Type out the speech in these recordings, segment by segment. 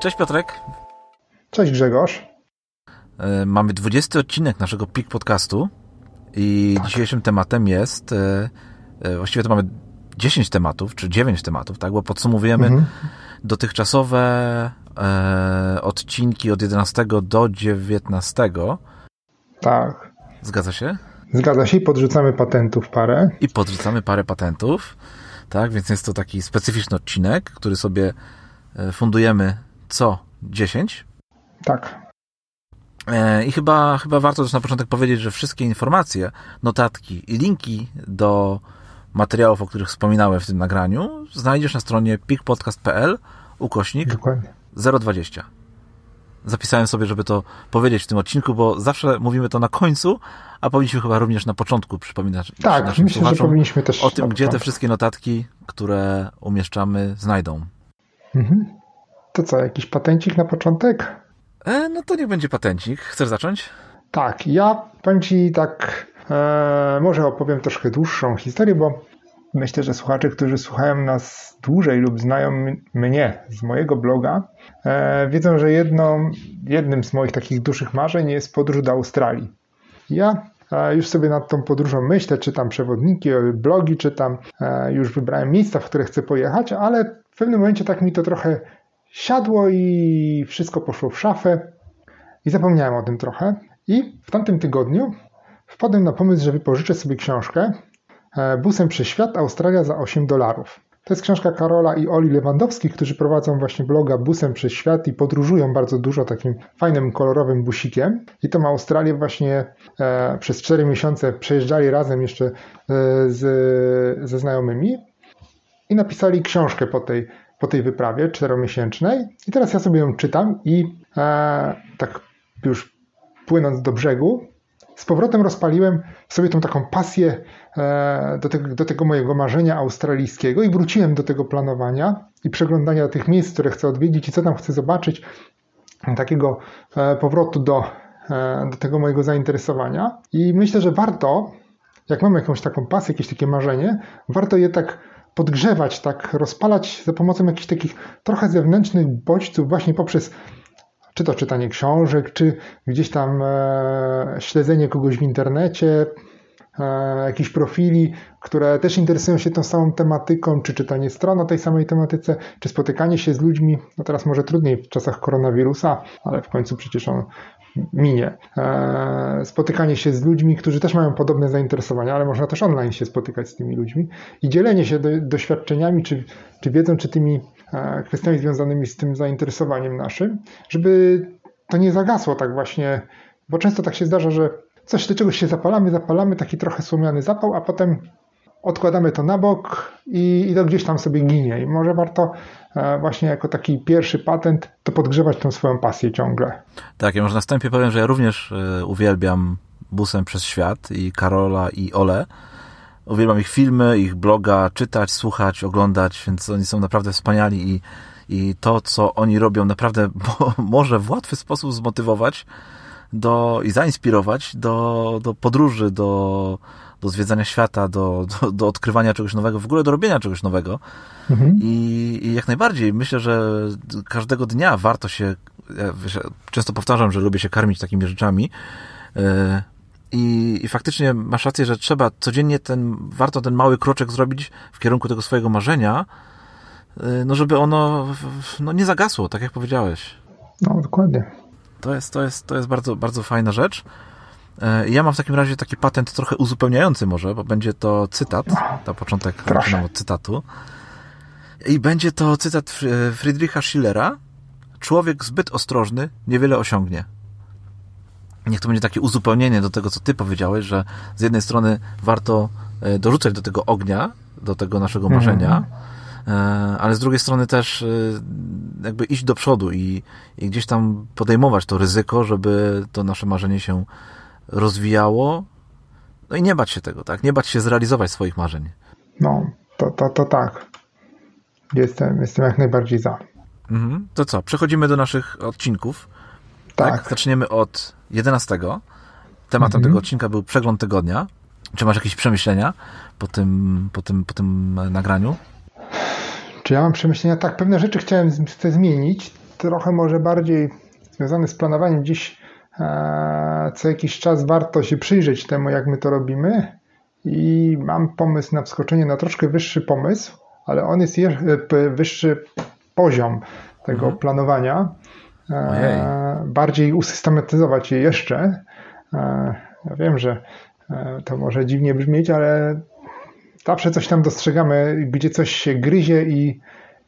Cześć Piotrek. Cześć Grzegorz. E, mamy 20 odcinek naszego PIK podcastu i tak. dzisiejszym tematem jest, e, e, właściwie to mamy 10 tematów, czy 9 tematów, tak, bo podsumowujemy mhm. dotychczasowe odcinki od 11 do 19. Tak. Zgadza się? Zgadza się i podrzucamy patentów parę. I podrzucamy parę patentów, tak, więc jest to taki specyficzny odcinek, który sobie fundujemy co 10. Tak. E, I chyba, chyba warto też na początek powiedzieć, że wszystkie informacje, notatki i linki do materiałów, o których wspominałem w tym nagraniu, znajdziesz na stronie pikpodcast.pl ukośnik Dokładnie. 020. Zapisałem sobie, żeby to powiedzieć w tym odcinku, bo zawsze mówimy to na końcu, a powinniśmy chyba również na początku przypominać tak, naszym myślę, że powinniśmy też o tym, gdzie te wszystkie notatki, które umieszczamy, znajdą. Mhm. To co, jakiś patencik na początek? E, no to niech będzie patencik. Chcesz zacząć? Tak, ja powiem Ci tak, e, może opowiem troszkę dłuższą historię, bo myślę, że słuchacze, którzy słuchają nas dłużej lub znają mnie z mojego bloga, e, wiedzą, że jedną, jednym z moich takich dużych marzeń jest podróż do Australii. Ja e, już sobie nad tą podróżą myślę, czytam przewodniki, blogi, czytam, e, już wybrałem miejsca, w które chcę pojechać, ale w pewnym momencie tak mi to trochę siadło i wszystko poszło w szafę i zapomniałem o tym trochę. I w tamtym tygodniu wpadłem na pomysł, że wypożyczę sobie książkę e, Busem przez świat Australia za 8 dolarów. To jest książka Karola i Oli Lewandowskich, którzy prowadzą właśnie bloga Busem przez świat i podróżują bardzo dużo takim fajnym, kolorowym busikiem. I tą Australię właśnie e, przez 4 miesiące przejeżdżali razem jeszcze e, z, ze znajomymi i napisali książkę po tej po tej wyprawie czteromiesięcznej. I teraz ja sobie ją czytam i e, tak już płynąc do brzegu, z powrotem rozpaliłem sobie tą taką pasję e, do, tego, do tego mojego marzenia australijskiego i wróciłem do tego planowania i przeglądania tych miejsc, które chcę odwiedzić i co tam chcę zobaczyć, takiego e, powrotu do, e, do tego mojego zainteresowania. I myślę, że warto, jak mamy jakąś taką pasję, jakieś takie marzenie, warto je tak podgrzewać, tak rozpalać za pomocą jakichś takich trochę zewnętrznych bodźców, właśnie poprzez czy to czytanie książek, czy gdzieś tam e, śledzenie kogoś w internecie, e, jakichś profili, które też interesują się tą samą tematyką, czy czytanie stron o tej samej tematyce, czy spotykanie się z ludźmi, no teraz może trudniej w czasach koronawirusa, ale w końcu przecież on minie. E, spotykanie się z ludźmi, którzy też mają podobne zainteresowania, ale można też online się spotykać z tymi ludźmi i dzielenie się do, doświadczeniami, czy, czy wiedzą, czy tymi e, kwestiami związanymi z tym zainteresowaniem naszym, żeby to nie zagasło tak właśnie, bo często tak się zdarza, że coś do czegoś się zapalamy, zapalamy, taki trochę słomiany zapał, a potem odkładamy to na bok i, i to gdzieś tam sobie ginie. I może warto e, właśnie jako taki pierwszy patent to podgrzewać tą swoją pasję ciągle. Tak, ja może na wstępie powiem, że ja również e, uwielbiam busem przez świat i Karola i Ole. Uwielbiam ich filmy, ich bloga, czytać, słuchać, oglądać, więc oni są naprawdę wspaniali i, i to, co oni robią, naprawdę może w łatwy sposób zmotywować do, i zainspirować do, do podróży, do, do zwiedzania świata, do, do, do odkrywania czegoś nowego, w ogóle do robienia czegoś nowego. Mhm. I, I, jak najbardziej myślę, że każdego dnia warto się, ja często powtarzam, że lubię się karmić takimi rzeczami. E, I, I faktycznie masz rację, że trzeba codziennie ten, warto ten mały kroczek zrobić w kierunku tego swojego marzenia, e, no żeby ono no, nie zagasło, tak jak powiedziałeś. No, dokładnie. To jest, to jest, to jest bardzo, bardzo fajna rzecz. E, ja mam w takim razie taki patent trochę uzupełniający może, bo będzie to cytat, na początek zaczynam od cytatu. I będzie to cytat Friedricha Schillera. Człowiek zbyt ostrożny niewiele osiągnie. Niech to będzie takie uzupełnienie do tego, co ty powiedziałeś, że z jednej strony warto e, dorzucać do tego ognia, do tego naszego mhm. marzenia, mm. ale z drugiej strony też jakby iść do przodu i, i gdzieś tam podejmować to ryzyko, żeby to nasze marzenie się rozwijało. No i nie bać się tego, tak? Nie bać się zrealizować swoich marzeń. No, to, to, to tak. Jestem, jestem jak najbardziej za. Mhm. To co? Przechodzimy do naszych odcinków. Tak. tak? Zaczniemy od 11. Tematem mhm. tego odcinka był przegląd tygodnia. Czy masz jakieś przemyślenia po tym, po tym, po tym nagraniu? Czy ja mam przemyślenia? Tak, pewne rzeczy chciałem chcę zmienić. trochę może bardziej związany z planowaniem. Dziś co jakiś czas warto się przyjrzeć temu, jak my to robimy i mam pomysł na wskoczenie na troszkę wyższy pomysł, ale on jest wyższy poziom tego mhm. planowania. Ojej. Bardziej usystematyzować je jeszcze. Ja wiem, że to może dziwnie brzmieć, ale zawsze coś tam dostrzegamy, gdzie coś się gryzie i,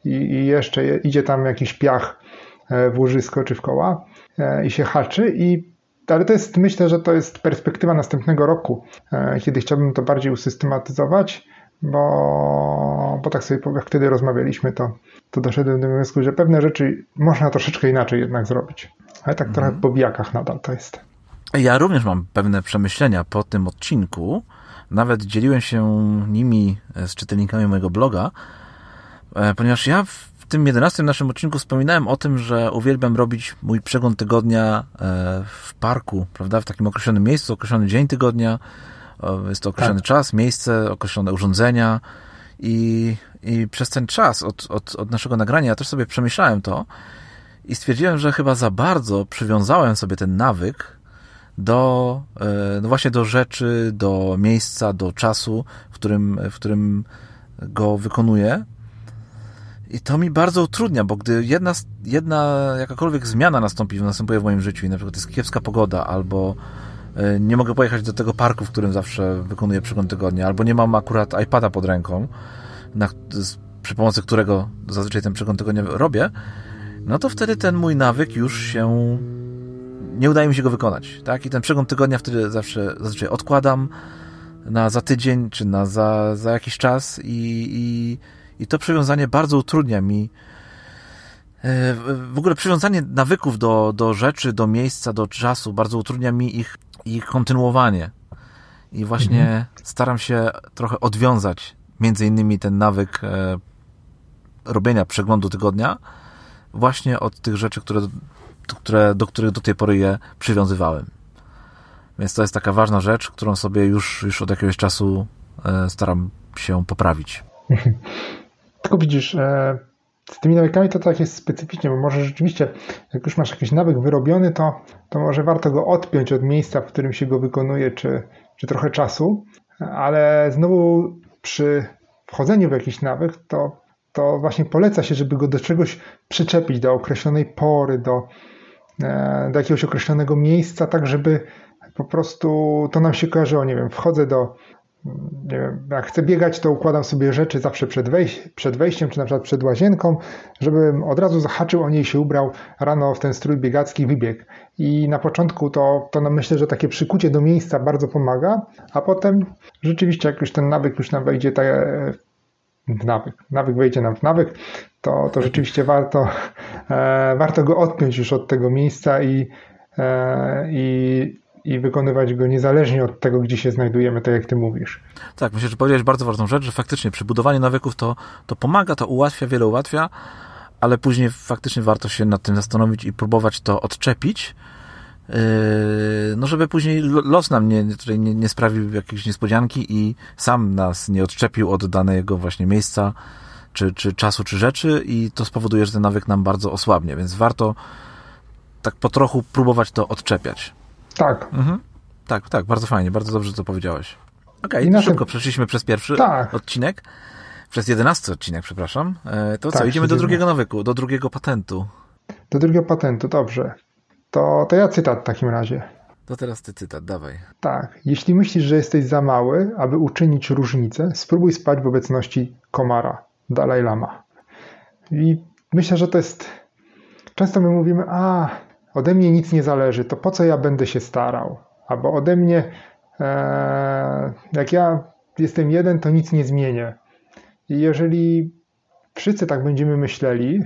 i, i jeszcze idzie tam jakiś piach e, w łożysko czy w koła e, i się haczy i ale to jest, myślę, że to jest perspektywa następnego roku, e, kiedy chciałbym to bardziej usystematyzować, bo, bo tak sobie jak wtedy rozmawialiśmy, to, to doszedłem do wniosku, że pewne rzeczy można troszeczkę inaczej jednak zrobić. Ale tak trochę mhm. po bijakach nadal to jest. Ja również mam pewne przemyślenia po tym odcinku. Nawet dzieliłem się nimi z czytelnikami mojego bloga, e, ponieważ ja w tym jedenastym naszym odcinku wspominałem o tym, że uwielbiam robić mój przegląd tygodnia e, w parku, prawda, w takim określonym miejscu, określony dzień tygodnia, jest to określony tak. czas, miejsce, określone urządzenia i, i przez ten czas od, od, od naszego nagrania ja też sobie przemyślałem to i stwierdziłem, że chyba za bardzo przywiązałem sobie ten nawyk do, e, no właśnie do rzeczy, do miejsca, do czasu, w którym, w którym go wykonuję. I to mi bardzo utrudnia, bo gdy jedna, jedna jakakolwiek zmiana nastąpi, następuje w moim życiu i na przykład jest kiepska pogoda, albo e, nie mogę pojechać do tego parku, w którym zawsze wykonuję przegląd tygodnia, albo nie mam akurat iPada pod ręką, na, przy pomocy którego zazwyczaj ten przegląd tygodnia robię, no to wtedy ten mój nawyk już się nie udaje mi się go wykonać, tak? I ten przegląd tygodnia wtedy zawsze zazwyczaj odkładam na za tydzień, czy na za, za jakiś czas i, i, i to przywiązanie bardzo utrudnia mi e, w ogóle przywiązanie nawyków do, do rzeczy, do miejsca, do czasu bardzo utrudnia mi ich, ich kontynuowanie. I właśnie mhm. staram się trochę odwiązać między innymi ten nawyk e, robienia przeglądu tygodnia właśnie od tych rzeczy, które które, do których do tej pory je przywiązywałem. Więc to jest taka ważna rzecz, którą sobie już, już od jakiegoś czasu e, staram się poprawić. Tylko widzisz, e, z tymi nawykami to tak jest specyficznie, bo może rzeczywiście, jak już masz jakiś nawyk wyrobiony, to, to może warto go odpiąć od miejsca, w którym się go wykonuje, czy, czy trochę czasu, ale znowu przy wchodzeniu w jakiś nawyk, to, to właśnie poleca się, żeby go do czegoś przyczepić, do określonej pory, do, E, do jakiegoś określonego miejsca, tak żeby po prostu to nam się kojarzyło, nie wiem, wchodzę do, jak chcę biegać, to układam sobie rzeczy zawsze przed, przed wejściem, czy na przykład przed łazienką, żebym od razu zahaczył o niej się ubrał rano w ten strój biegacki, wybieg. I na początku to, to no myślę, że takie przykucie do miejsca bardzo pomaga, a potem rzeczywiście jak już ten nawyk już nam wejdzie w nawyk, nawyk wejdzie nam w nawyk, to, to rzeczywiście warto, e, warto go odpiąć już od tego miejsca i, e, i, i wykonywać go niezależnie od tego, gdzie się znajdujemy, tak jak ty mówisz. Tak, myślę, że powiedziałeś bardzo ważną rzecz, że faktycznie przy budowaniu nawyków to, to pomaga, to ułatwia, wiele ułatwia, ale później faktycznie warto się nad tym zastanowić i próbować to odczepić, yy, no żeby później los nam nie, nie, nie sprawił jakiejś niespodzianki i sam nas nie odczepił od danego właśnie miejsca, czy, czy czasu, czy rzeczy i to spowoduje, że ten nawyk nam bardzo osłabnie, więc warto tak po trochu próbować to odczepiać. Tak. Mhm. Tak, tak, bardzo fajnie, bardzo dobrze to powiedziałeś. Okej, okay, szybko przeszliśmy przez pierwszy tak. odcinek, przez jedenasty odcinek, przepraszam. E, to tak, co, idziemy do drugiego nawyku, do drugiego patentu. Do drugiego patentu, dobrze. To, to ja cytat w takim razie. To teraz ty cytat, dawaj. Tak. Jeśli myślisz, że jesteś za mały, aby uczynić różnicę, spróbuj spać w obecności komara. Dalaj Lama. I myślę, że to jest. Często my mówimy, a ode mnie nic nie zależy, to po co ja będę się starał? Albo ode mnie, e, jak ja jestem jeden, to nic nie zmienię. I jeżeli wszyscy tak będziemy myśleli,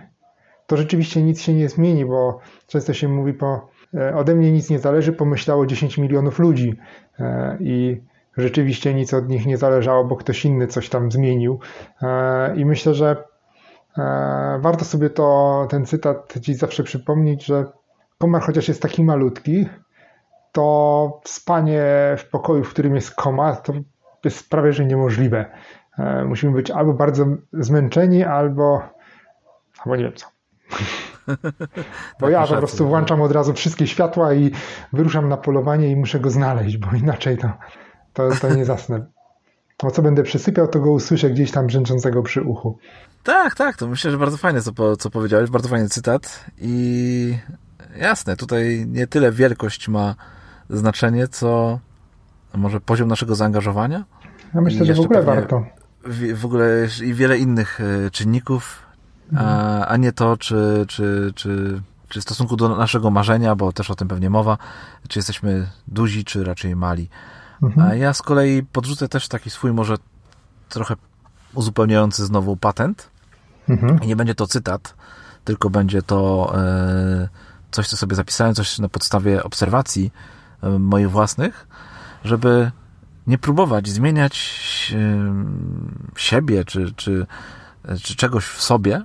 to rzeczywiście nic się nie zmieni, bo często się mówi po e, ode mnie nic nie zależy, pomyślało 10 milionów ludzi. E, I rzeczywiście nic od nich nie zależało, bo ktoś inny coś tam zmienił. I myślę, że warto sobie to, ten cytat dziś zawsze przypomnieć, że komar chociaż jest taki malutki, to spanie w pokoju, w którym jest komar, to jest prawie że niemożliwe. E, musimy być albo bardzo zmęczeni, albo, albo nie wiem co. Bo ja po prostu włączam od razu wszystkie światła i wyruszam na polowanie i muszę go znaleźć, bo inaczej to, to, to nie zasnę. O co będę przysypiał, to go usłyszę gdzieś tam brzęczącego przy uchu. Tak, tak, to myślę, że bardzo fajne, co, co powiedziałeś, bardzo fajny cytat i jasne, tutaj nie tyle wielkość ma znaczenie, co może poziom naszego zaangażowania. Ja myślę, że w ogóle warto. W, w ogóle i wiele innych e, czynników, mhm. a, a nie to, czy, czy, czy, czy w stosunku do naszego marzenia, bo też o tym pewnie mowa, czy jesteśmy duzi, czy raczej mali. Mhm. A ja z kolei podrzucę też taki swój może trochę uzupełniający znowu patent. Mhm. I nie będzie to cytat, tylko będzie to e, coś, co sobie zapisałem, coś na podstawie obserwacji moich własnych, żeby nie próbować zmieniać siebie czy, czy, czy czegoś w sobie,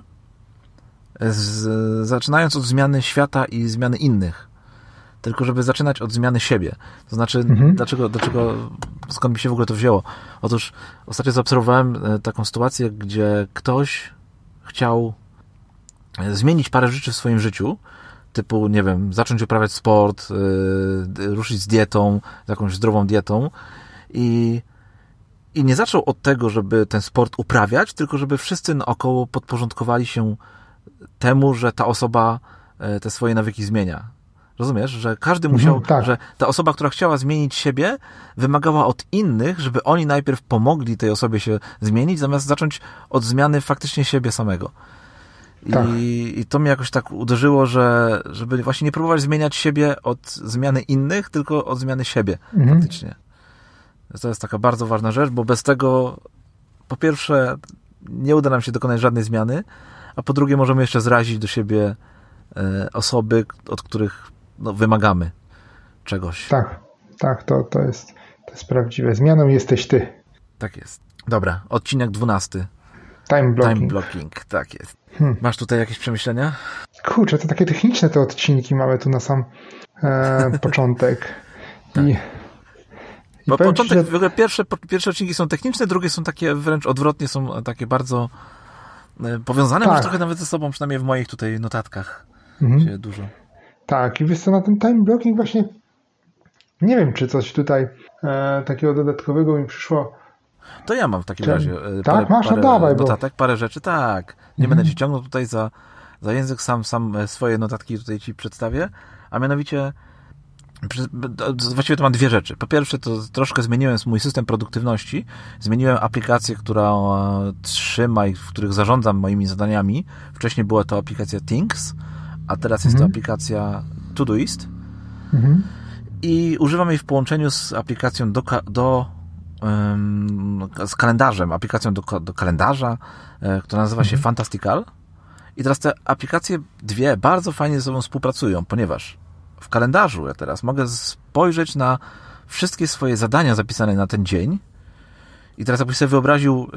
z, zaczynając od zmiany świata i zmiany innych tylko żeby zaczynać od zmiany siebie. To znaczy, mhm. dlaczego, dlaczego, skąd mi się w ogóle to wzięło? Otóż ostatnio zaobserwowałem e, taką sytuację, gdzie ktoś chciał e, zmienić parę rzeczy w swoim życiu, typu, nie wiem, zacząć uprawiać sport, yy, ruszyć z dietą, z jakąś zdrową dietą i, i nie zaczął od tego, żeby ten sport uprawiać, tylko żeby wszyscy naokoło podporządkowali się temu, że ta osoba te swoje nawyki zmienia. Rozumiesz, że każdy mhm, musiał, mhm, tak. że ta osoba, która chciała zmienić siebie, wymagała od innych, żeby oni najpierw pomogli tej osobie się zmienić, zamiast zacząć od zmiany faktycznie siebie samego. Tak. I, I to mnie jakoś tak uderzyło, że żeby właśnie nie próbować zmieniać siebie od zmiany innych, tylko od zmiany siebie mhm. faktycznie. To jest taka bardzo ważna rzecz, bo bez tego po pierwsze nie uda nam się dokonać żadnej zmiany, a po drugie możemy jeszcze zrazić do siebie e, osoby, od których no, wymagamy czegoś. Tak, tak, to, to, jest, to jest prawdziwe. Zmianą jesteś ty. Tak jest. Dobra, odcinek dwunasty. Time blocking. Time blocking, tak jest. Hmm. Masz tutaj jakieś przemyślenia? Kurczę, to takie techniczne te odcinki mamy tu na sam e, początek. tak. I, bo początek, że... w ogóle pierwsze, pierwsze odcinki są techniczne, drugie są takie wręcz odwrotnie, są takie bardzo e, powiązane, tak. trochę nawet ze sobą, przynajmniej w moich tutaj notatkach mhm. dużo. Tak, i wiesz co, na ten time blocking właśnie nie wiem, czy coś tutaj e, takiego dodatkowego mi przyszło. To ja mam w takim razie e, tak, parę, masz, parę dawaj, notatek, bo... parę rzeczy, tak. Nie mhm. będę ci ciągnął tutaj za, za język, sam, sam e, swoje notatki tutaj ci przedstawię, a mianowicie Właściwie to mam dwie rzeczy. Po pierwsze, to troszkę zmieniłem mój system produktywności. Zmieniłem aplikację, która e, trzyma i w których zarządzam moimi zadaniami. Wcześniej była to aplikacja Things, a teraz jest to mhm. aplikacja Todoist. Mhm. I używam jej w połączeniu z aplikacją do, do z kalendarzem, aplikacją do, do kalendarza, e, która nazywa się mhm. Fantastical. I teraz te aplikacje dwie bardzo fajnie ze sobą współpracują, ponieważ w kalendarzu ja teraz mogę spojrzeć na wszystkie swoje zadania zapisane na ten dzień i teraz jakbyś sobie wyobraził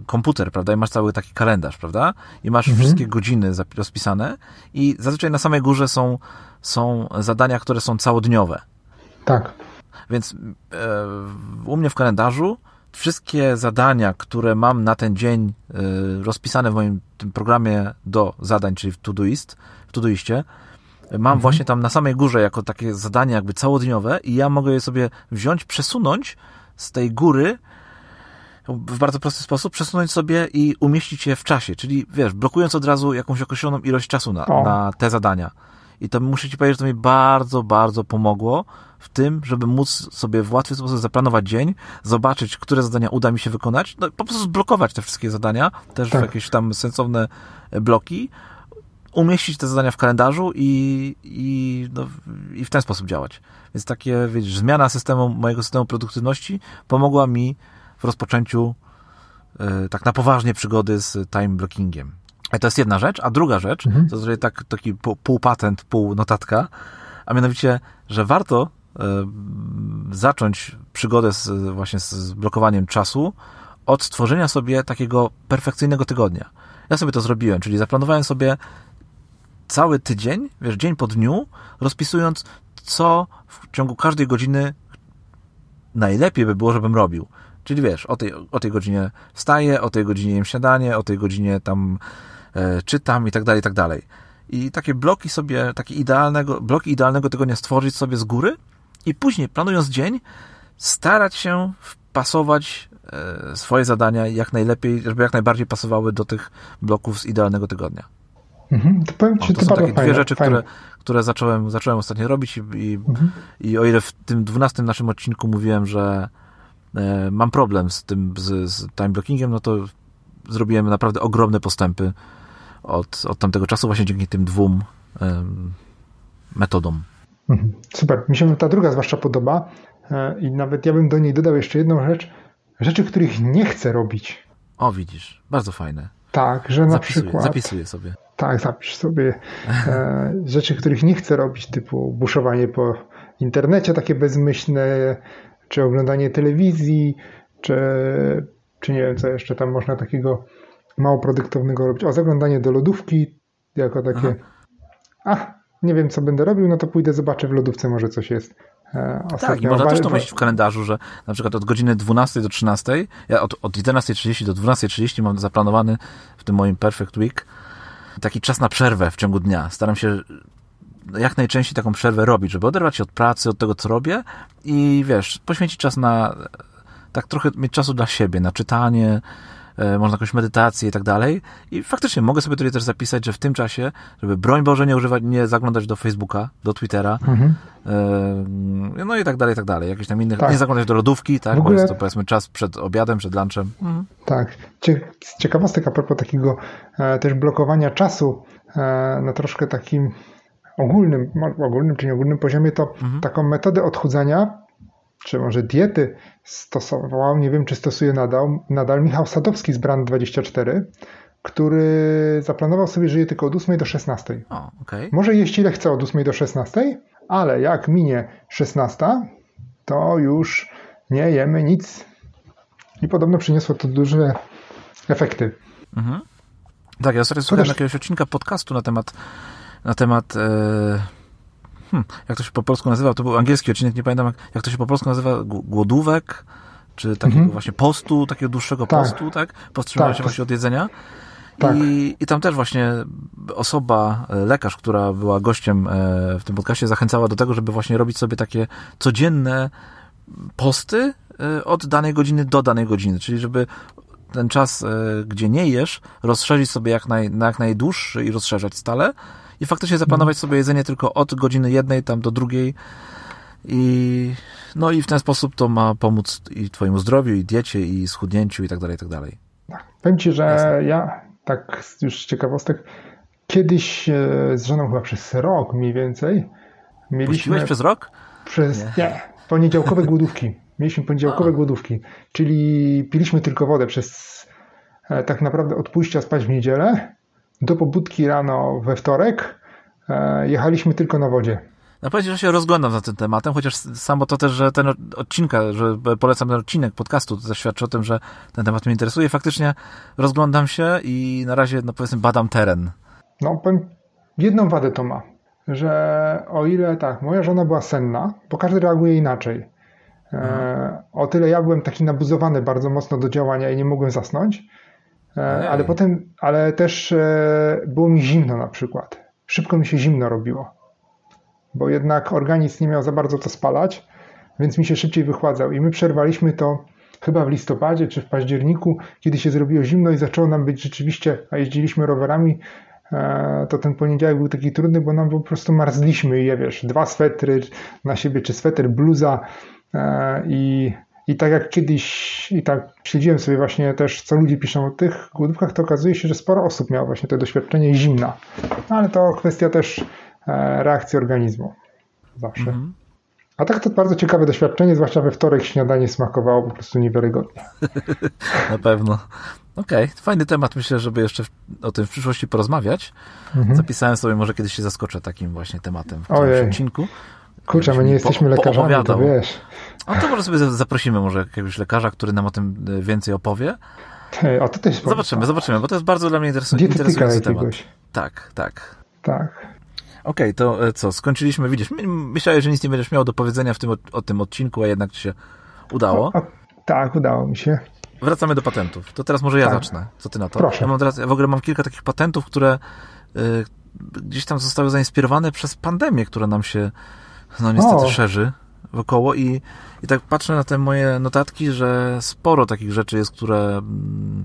y, komputer, prawda, i masz cały taki kalendarz, prawda, i masz mhm. wszystkie godziny rozpisane i zazwyczaj na samej górze są, są zadania, które są całodniowe. Tak. Więc y, u mnie w kalendarzu wszystkie zadania, które mam na ten dzień y, rozpisane w moim tym programie do zadań, czyli w Todoist, w Todoistie, mam mhm. właśnie tam na samej górze jako takie zadania jakby całodniowe i ja mogę je sobie wziąć, przesunąć z tej góry w bardzo prosty sposób przesunąć sobie i umieścić je w czasie, czyli wiesz, blokując od razu jakąś określoną ilość czasu na, na te zadania. I to muszę ci powiedzieć, że to mi bardzo, bardzo pomogło w tym, żeby móc sobie w łatwy sposób zaplanować dzień, zobaczyć, które zadania uda mi się wykonać, no po prostu zblokować te wszystkie zadania, też tak. w jakieś tam sensowne bloki, umieścić te zadania w kalendarzu i, i, no, i w ten sposób działać. Więc takie, wiesz, zmiana systemu, mojego systemu produktywności pomogła mi w rozpoczęciu e, tak na poważnie przygody z time blockingiem. To jest jedna rzecz, a druga rzecz, mhm. to jest tak, taki pół patent, pół notatka, a mianowicie, że warto e, zacząć przygodę z, właśnie z blokowaniem czasu od stworzenia sobie takiego perfekcyjnego tygodnia. Ja sobie to zrobiłem, czyli zaplanowałem sobie cały tydzień, wiesz, dzień po dniu, rozpisując, co w ciągu każdej godziny najlepiej by było, żebym robił. Czyli wiesz, o tej, o tej godzinie wstaję, o tej godzinie jem śniadanie, o tej godzinie tam czytam i tak dalej, i tak dalej. i takie bloki sobie, takie idealnego, bloki idealnego tygodnia stworzyć sobie z góry i później, planując dzień, starać się wpasować e, swoje zadania jak najlepiej, żeby jak najbardziej pasowały do tych bloków z idealnego tygodnia. Mhm, to powiem ci, o, to, są takie dwie rzeczy, które, które zacząłem, zacząłem ostatnio robić i, i, mhm. i o ile w tym dwunastym naszym odcinku mówiłem, że e, mam problem z tym, z, z time blockingiem, no to zrobiłem naprawdę ogromne postępy od, od tamtego czasu właśnie dzięki tym dwóm metodom. Mhm. Super. Mi się ta druga zwłaszcza podoba e, i nawet ja bym do niej dodał jeszcze jedną rzecz. Rzeczy, których nie chcę robić. O, widzisz. Bardzo fajne. Tak, że na zapisuję, przykład... Zapisuję sobie. Tak, zapisz sobie e, rzeczy, których nie chcę robić, typu buszowanie po internecie takie bezmyślne, czy oglądanie telewizji, czy, czy nie wiem, co jeszcze tam można takiego mało produktywnego robić. O, zaglądanie do lodówki jako takie, a, nie wiem, co będę robił, no to pójdę, zobaczę w lodówce, może coś jest. E, tak, i można też to myśleć w kalendarzu, że na przykład od godziny 12 do 13, ja od, od 11.30 do 12.30 mam zaplanowany w tym moim Perfect Week taki czas na przerwę w ciągu dnia. Staram się jak najczęściej taką przerwę robić, żeby oderwać się od pracy, od tego, co robię i wiesz, poświęcić czas na tak trochę mieć czasu dla siebie, na czytanie, można jakąś medytację i tak dalej. I faktycznie mogę sobie tutaj też zapisać, że w tym czasie, żeby broń Boże nie używać, nie zaglądać do Facebooka, do Twittera, mhm. E, no i tak dalej, i tak dalej. Jakieś tam innych, tak. nie zaglądać do lodówki, tak, ogóle... bo jest to powiedzmy czas przed obiadem, przed lunchem. Mhm. Tak. Ciekawostek a propos takiego e, też blokowania czasu na troszkę takim ogólnym, ogólnym czy nieogólnym poziomie, to mhm. taką metodę odchudzania czy może diety stosował, nie wiem czy stosuje nadal, nadal Michał Sadowski z Brand24, który zaplanował sobie, że je tylko od 8 do 16. O, okay. Może jeść ile chce od 8 do 16, ale jak minie 16, to już nie jemy nic. I podobno przyniosło to duże efekty. Mhm. Tak, ja ostatnio słuchałem jakiegoś odcinka podcastu na temat na temat e, hmm, jak to się po polsku nazywa, to był angielski odcinek, nie pamiętam jak, jak to się po polsku nazywa, głodówek, czy takiego mhm. właśnie postu, takiego dłuższego tak. postu, tak? Powstrzymywania tak, się właśnie od jedzenia. Tak. I, I tam też właśnie osoba, e, lekarz, która była gościem e, w tym podcaście, zachęcała do tego, żeby właśnie robić sobie takie codzienne posty e, od danej godziny do danej godziny, czyli żeby ten czas, gdzie nie jesz, rozszerzyć sobie jak naj, na jak najdłuższy i rozszerzać stale, i faktycznie zaplanować sobie jedzenie tylko od godziny jednej tam do drugiej i no i w ten sposób to ma pomóc i twojemu zdrowiu, i diecie, i schudnięciu i tak dalej, i tak dalej. Powiem ci, że Jasne. ja tak już z ciekawostek kiedyś e, z żoną chyba przez rok mniej więcej mieliśmy... Puściłeś przez rok? Przez, nie, nie poniedziałkowe głodówki. Mieliśmy poniedziałkowe A. głodówki, czyli piliśmy tylko wodę przez e, tak naprawdę od pójścia spać w niedzielę do pobudki rano we wtorek e, jechaliśmy tylko na wodzie. No powiedzieć, że się rozglądam za tym tematem, chociaż samo to też, że ten odcinka, że polecam ten odcinek podcastu, to też świadczy o tym, że ten temat mnie interesuje. Faktycznie rozglądam się i na razie, no powiedzmy, badam teren. No, powiem, jedną wadę to ma, że o ile tak, moja żona była senna, bo każdy reaguje inaczej. E, o tyle ja byłem taki nabuzowany bardzo mocno do działania i nie mogłem zasnąć, E, ale potem, ale też e, było mi zimno na przykład. Szybko mi się zimno robiło, bo jednak organizm nie miał za bardzo to spalać, więc mi się szybciej wychładzał. I my przerwaliśmy to chyba w listopadzie czy w październiku, kiedy się zrobiło zimno i zaczęło nam być rzeczywiście, a jeździliśmy rowerami, e, to ten poniedziałek był taki trudny, bo nam po prostu marzliśmy i ja wiesz, dwa swetry na siebie, czy sweter, bluza i i tak jak kiedyś, i tak śledziłem sobie właśnie też, co ludzie piszą o tych głodówkach, to okazuje się, że sporo osób miało właśnie to doświadczenie zimna. No, ale to kwestia też e, reakcji organizmu. Zawsze. -hmm. A tak to bardzo ciekawe doświadczenie, zwłaszcza we wtorek śniadanie smakowało po prostu niewiarygodnie. Na pewno. Okej, okay. fajny temat. Myślę, żeby jeszcze o tym w przyszłości porozmawiać. -hmm. Zapisałem sobie, może kiedyś się zaskoczę takim właśnie tematem w tym odcinku. Kurczę, my nie jesteśmy po, lekarzami, to wiesz. No to może sobie zaprosimy może jakiegoś lekarza, który nam o tym e, więcej opowie. Hej, o, to też zobaczymy, zobaczymy, bo to jest bardzo dla mnie interesujący temat. Tak, tak. Tak. Okej, okay, to e, co, skończyliśmy, widzisz, myślałeś, że nic nie będziesz miał do powiedzenia w tym, o, tym odcinku, a jednak ci się udało. O, o, tak, udało mi się. Wracamy do patentów. To teraz może ja tak. zacznę. Co ty na to? Proszę. Ja mam teraz, w ogóle mam kilka takich patentów, które, y, gdzieś tam zostały zainspirowane przez pandemię, która nam się no niestety o. szerzy wokoło i, i tak patrzę na te moje notatki, że sporo takich rzeczy jest, które mm,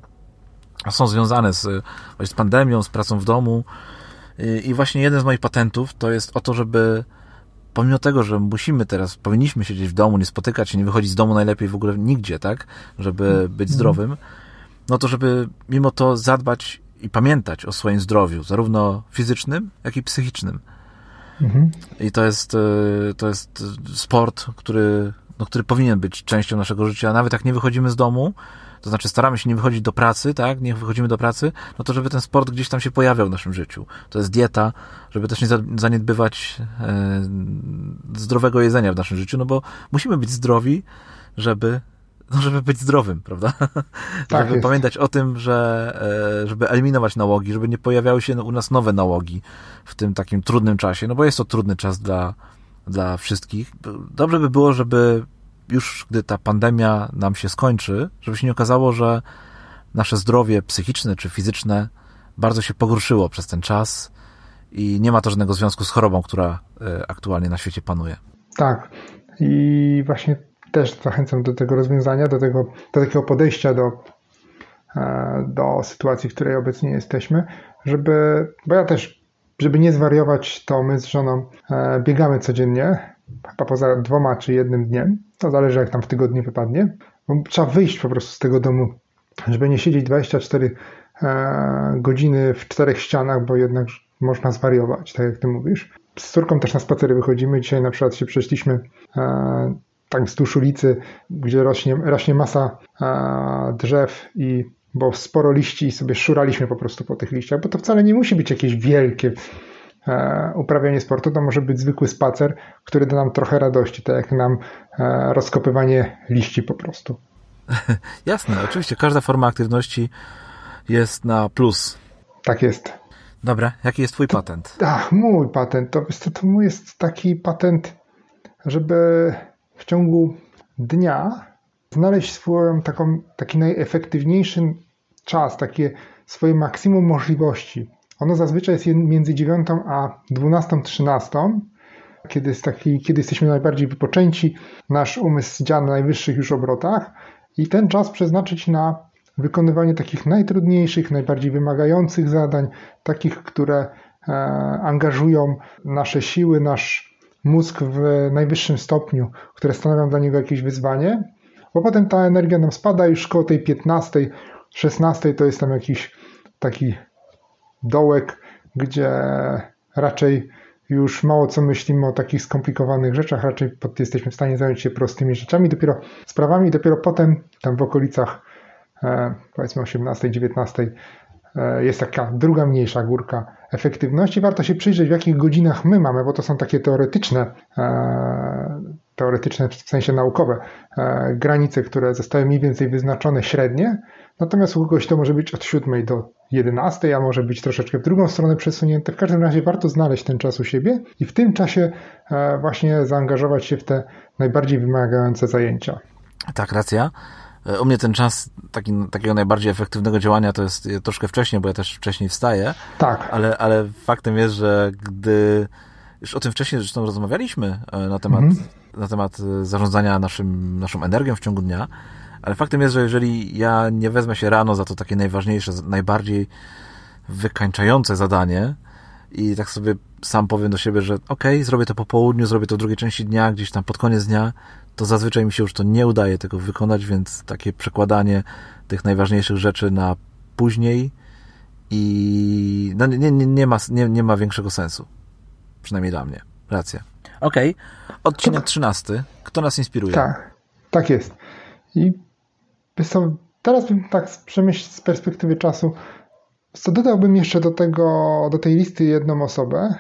są związane z, z pandemią, z pracą w domu i, właśnie jeden z moich patentów to jest o to, żeby pomimo tego, że musimy teraz, powinniśmy siedzieć w domu, nie spotykać się, nie wychodzić z domu najlepiej w ogóle nigdzie, tak, żeby być mhm. zdrowym, no to żeby mimo to zadbać i pamiętać o swoim zdrowiu, zarówno fizycznym, jak i psychicznym. Mhm. I to jest, e, to jest sport, który, no, który powinien być częścią naszego życia. Nawet jak nie wychodzimy z domu, to znaczy staramy się nie wychodzić do pracy, tak, nie wychodzimy do pracy, no to żeby ten sport gdzieś tam się pojawiał w naszym życiu. To jest dieta, żeby też nie zaniedbywać e, zdrowego jedzenia w naszym życiu, no bo musimy być zdrowi, żeby no, żeby być zdrowym, prawda? Tak żeby jest. pamiętać o tym, że e, żeby eliminować nałogi, żeby nie pojawiały się u nas nowe nałogi w tym takim trudnym czasie, no bo jest to trudny czas dla, dla wszystkich. Dobrze by było, żeby już gdy ta pandemia nam się skończy, żeby się nie okazało, że nasze zdrowie psychiczne czy fizyczne bardzo się pogorszyło przez ten czas i nie ma to żadnego związku z chorobą, która e, aktualnie na świecie panuje. Tak. I właśnie też zachęcam do tego rozwiązania, do, tego, do takiego podejścia do, e, do sytuacji, w której obecnie jesteśmy, żeby, bo ja też, żeby nie zwariować, to my z żoną e, biegamy codziennie, chyba poza dwoma czy jednym dniem, to zależy jak tam w tygodniu wypadnie, trzeba wyjść po prostu z tego domu, żeby nie siedzieć 24 e, godziny w czterech ścianach, bo jednak można zwariować, tak jak ty mówisz. Z córką też na spacery wychodzimy. Dzisiaj na przykład się przeszliśmy tak wzdłuż ulicy, gdzie rośnie, rośnie masa drzew i bo sporo liści i sobie szuraliśmy po prostu po tych liściach, bo to wcale nie musi być jakieś wielkie e, uprawianie sportu, to może być zwykły spacer, który da nam trochę radości, tak jak nam e, rozkopywanie liści po prostu. Jasne, oczywiście, każda forma aktywności jest na plus. Tak jest. Dobra, jaki jest twój patent? Ach, mój patent, to, to, to mój jest taki patent, żeby w ciągu dnia znaleźć swoją taką, taki najefektywniejszy czas, takie swoje maksimum możliwości. Ono zazwyczaj jest między 9 a 12, 13, kiedy, jest kiedy jesteśmy najbardziej wypoczęci, nasz umysł działa na najwyższych już obrotach i ten czas przeznaczyć na wykonywanie takich najtrudniejszych, najbardziej wymagających zadań, takich, które e, angażują nasze siły, nasz mózg w najwyższym stopniu, które stanowią dla niego jakieś wyzwanie, bo potem ta energia nam spada już koło tej 15, 16 to jest tam jakiś taki dołek, gdzie raczej już mało co myślimy o takich skomplikowanych rzeczach, raczej jesteśmy w stanie zająć się prostymi rzeczami, dopiero sprawami, dopiero potem tam w okolicach e, powiedzmy 18, 19 e, jest taka druga mniejsza górka efektywności, warto się przyjrzeć, w jakich godzinach my mamy, bo to są takie teoretyczne, e, teoretyczne w sensie naukowe, e, granice, które zostały mniej więcej wyznaczone średnie. Natomiast u kogoś to może być od 7 do 11, a może być troszeczkę w drugą stronę przesunięte. W każdym razie warto znaleźć ten czas u siebie i w tym czasie e, właśnie zaangażować się w te najbardziej wymagające zajęcia. Tak, racja. U mnie ten czas taki, takiego najbardziej efektywnego działania to jest troszkę wcześniej, bo ja też wcześniej wstaję. Tak. Ale, ale faktem jest, że gdy już o tym wcześniej zresztą rozmawialiśmy e, na temat, mhm. na temat e, zarządzania naszym, naszą energią w ciągu dnia, ale faktem jest, że jeżeli ja nie wezmę się rano za to takie najważniejsze, najbardziej wykańczające zadanie i tak sobie sam powiem do siebie, że okej, okay, zrobię to po południu, zrobię to w drugiej części dnia, gdzieś tam pod koniec dnia, to zazwyczaj mi się już to nie udaje tego wykonać, więc takie przekładanie tych najważniejszych rzeczy na później i no nie, nie, nie, ma, nie, nie ma większego sensu. Przynajmniej dla mnie. Racja. Okej. Okay. Odcinek trzynasty. Kto nas inspiruje? Tak, tak jest. I teraz bym tak przemyśleć z perspektywy czasu, co dodałbym jeszcze do tego, do tej listy jedną osobę,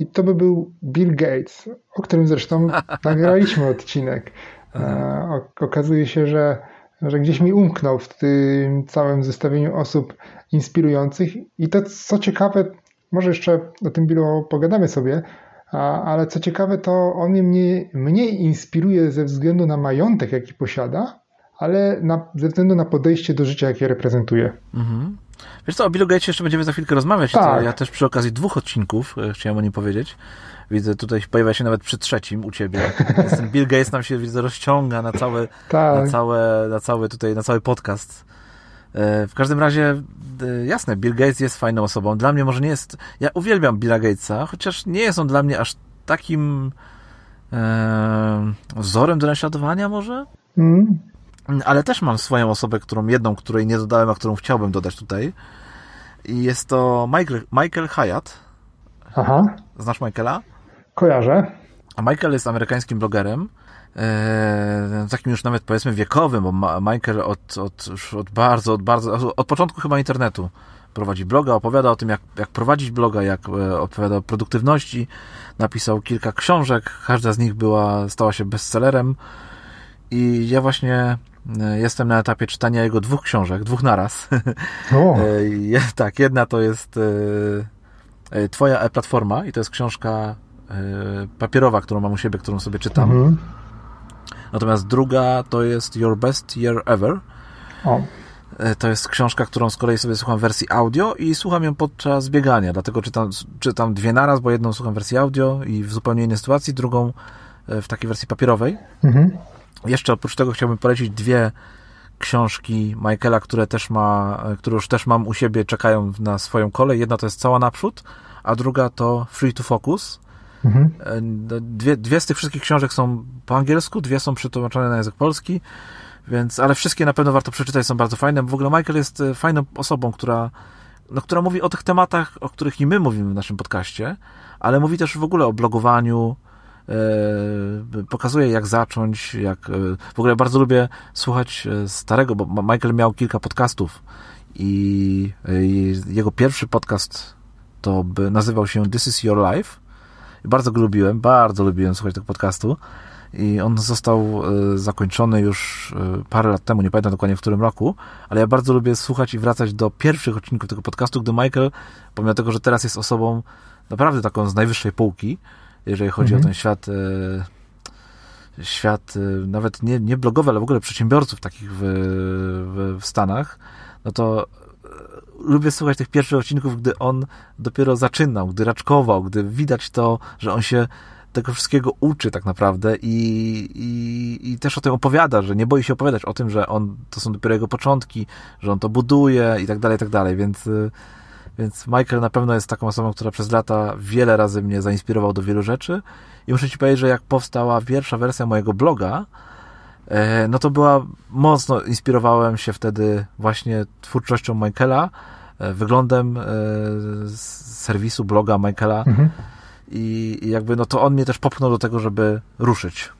i to by był Bill Gates, o którym zresztą nagraliśmy odcinek. E, okazuje się, że, że gdzieś mi umknął w tym całym zestawieniu osób inspirujących. I to, co ciekawe, może jeszcze o tym Billu pogadamy sobie, ale co ciekawe, to on mnie mniej inspiruje ze względu na majątek, jaki posiada, ale na, ze względu na podejście do życia, jakie reprezentuje. Mhm. Wiesz co, o Billu Gatesie jeszcze będziemy za chwilkę rozmawiać. Tak. Ja też przy okazji dwóch odcinków e, chciałem o nim powiedzieć. Widzę, tutaj pojawia się nawet przy trzecim u ciebie. Ten Bill Gates nam się widzę rozciąga na całe, tak. na całe, na cały tutaj, na cały podcast. E, w każdym razie, e, jasne, Bill Gates jest fajną osobą. Dla mnie może nie jest. Ja uwielbiam Billa Gatesa, chociaż nie jest on dla mnie aż takim e, wzorem do naśladowania, może? Mm. Ale też mam swoją osobę, którą jedną, której nie dodałem, a którą chciałbym dodać tutaj. I jest to Michael, Michael Hyatt. Aha. Znasz Michaela? Kojarzę. A Michael jest amerykańskim blogerem. E, takim już nawet powiedzmy wiekowym, bo Michael od, od, od bardzo, od bardzo, od początku chyba internetu prowadzi bloga, opowiada o tym, jak, jak prowadzić bloga, jak e, opowiada o produktywności. Napisał kilka książek, każda z nich była, stała się bestsellerem. I ja właśnie jestem na etapie czytania jego dwóch książek, dwóch naraz. O. tak, jedna to jest Twoja e-platforma i to jest książka papierowa, którą mam u siebie, którą sobie czytam. Mhm. Natomiast druga to jest Your Best Year Ever. O. E, to jest książka, którą z kolei sobie słucham w wersji audio i słucham ją podczas biegania, dlatego czytam, czytam dwie naraz, bo jedną słucham w wersji audio i w zupełnie innej sytuacji, drugą e, w takiej wersji papierowej. Mhm. Jeszcze oprócz tego chciałbym polecić dwie książki Michaela, które też ma, e, które już też mam u siebie, czekają na swoją kolej. Jedna to jest Cała Naprzód, a druga to Free to Focus. Mhm. Dwie, dwie z tych wszystkich książek są po angielsku, dwie są przetłumaczone na język polski, więc, ale wszystkie na pewno warto przeczytać, są bardzo fajne. W ogóle Michael jest e, fajną osobą, która, no, która mówi o tych tematach, o których i my mówimy w naszym podcaście, ale mówi też w ogóle o blogowaniu, e, pokazuje jak zacząć, jak, e, w ogóle bardzo lubię słuchać starego, bo Michael miał kilka podcastów i, i jego pierwszy podcast to nazywał się This is Your Life bardzo go lubiłem, bardzo lubiłem słuchać tego podcastu. I on został e, zakończony już e, parę lat temu, nie pamiętam dokładnie w którym roku, ale ja bardzo lubię słuchać i wracać do pierwszych odcinków tego podcastu, gdy Michael, pomimo tego, że teraz jest osobą naprawdę taką z najwyższej półki, jeżeli chodzi mhm. o ten świat, e, świat nawet nie, nie blogowy, ale w ogóle przedsiębiorców takich w, w, w Stanach, no to lubię słuchać tych pierwszych odcinków, gdy on dopiero zaczynał, gdy raczkował, gdy widać to, że on się tego wszystkiego uczy tak naprawdę i, i, i też o tym opowiada, że nie boi się opowiadać o tym, że on, to są dopiero jego początki, że on to buduje i tak dalej, i tak dalej, więc, więc Michael na pewno jest taką osobą, która przez lata wiele razy mnie zainspirował do wielu rzeczy i muszę Ci powiedzieć, że jak powstała pierwsza wersja mojego bloga, E, no to była mocno, inspirowałem się wtedy właśnie twórczością Michaela, e, wyglądem e, serwisu, bloga Michaela mhm. i jakby no to on mnie też popchnął do tego, żeby ruszyć.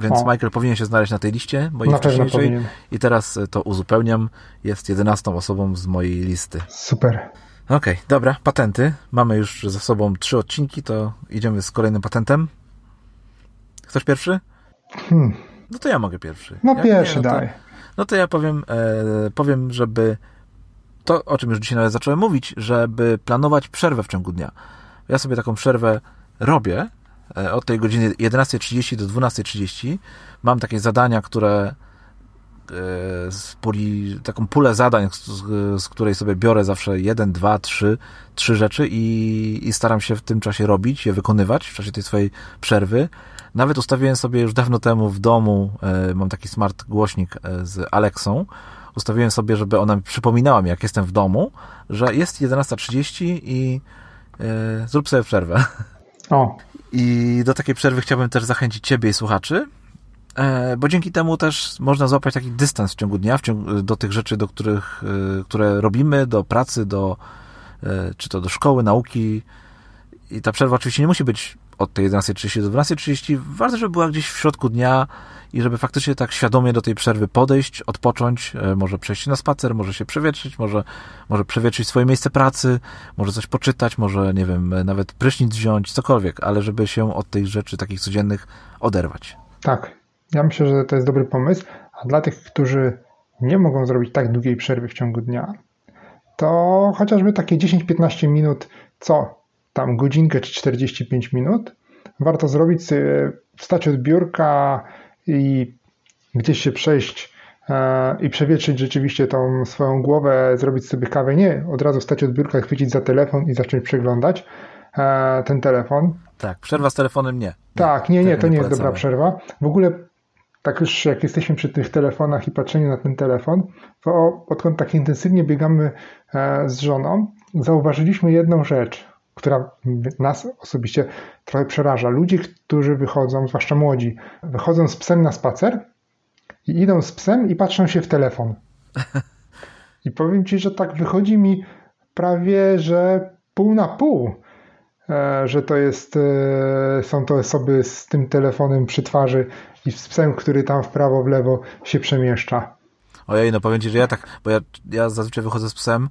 Więc o. Michael powinien się znaleźć na tej liście mojej wcześniejszej i teraz to uzupełniam. Jest jedenastą osobą z mojej listy. Super. Okej, okay, dobra, patenty. Mamy już za sobą trzy odcinki, to idziemy z kolejnym patentem. Chcesz pierwszy? Hmm. No to ja mogę pierwszy. No Jak pierwszy, nie, no to, daj. No to ja powiem, e, powiem, żeby to, o czym już dzisiaj nawet zacząłem mówić, żeby planować przerwę w ciągu dnia. Ja sobie taką przerwę robię e, od tej godziny 11.30 do 12.30. Mam takie zadania, które e, z puli, taką pulę zadań, z, z, której sobie biorę zawsze jeden, dwa, trzy, trzy rzeczy i, i staram się w tym czasie robić, je wykonywać w czasie tej swojej przerwy. Nawet ustawiłem sobie już dawno temu w domu, e, mam taki smart głośnik e, z Alexą, ustawiłem sobie, żeby ona mi przypominała mi, jak jestem w domu, że jest 11.30 i e, zrób sobie przerwę. O. I do takiej przerwy chciałbym też zachęcić Ciebie i słuchaczy, bo dzięki temu też można złapać taki dystans w ciągu dnia w ciągu, do tych rzeczy, do których, które robimy, do pracy, do, czy to do szkoły, nauki. I ta przerwa oczywiście nie musi być od tej 11.30 do 12.30, ważne, żeby była gdzieś w środku dnia i żeby faktycznie tak świadomie do tej przerwy podejść, odpocząć, e, może przejść na spacer, może się przewietrzyć, może, może przewietrzyć swoje miejsce pracy, może coś poczytać, może, nie wiem, nawet prysznic wziąć, cokolwiek, ale żeby się od tych rzeczy takich codziennych oderwać. Tak, ja myślę, że to jest dobry pomysł, a dla tych, którzy nie mogą zrobić tak długiej przerwy w ciągu dnia, to chociażby takie 10-15 minut co tam godzinkę czy 45 minut. Warto zrobić wstać od biurka i gdzieś się przejść e, i przewietrzyć rzeczywiście tą swoją głowę, zrobić sobie kawę. Nie od razu stać od biurka, chwycić za telefon i zacząć przeglądać e, ten telefon. Tak, przerwa z telefonem nie. nie tak, nie, nie, to nie jest dobra przerwa. W ogóle tak już jak jesteśmy przy tych telefonach i patrzeniu na ten telefon, to odkąd tak intensywnie biegamy e, z żoną, zauważyliśmy jedną rzecz, która nas osobiście trochę przeraża. Ludzie, którzy wychodzą, zwłaszcza młodzi, wychodzą z psem na spacer i idą z psem i patrzą się w telefon. I powiem ci, że tak wychodzi mi prawie, że pół na pół, e, że to jest, e, są to osoby z tym telefonem przy twarzy i z psem, który tam w prawo, w lewo się przemieszcza. Ojej, no powiem ci, że ja tak, bo ja, ja zazwyczaj wychodzę z psem,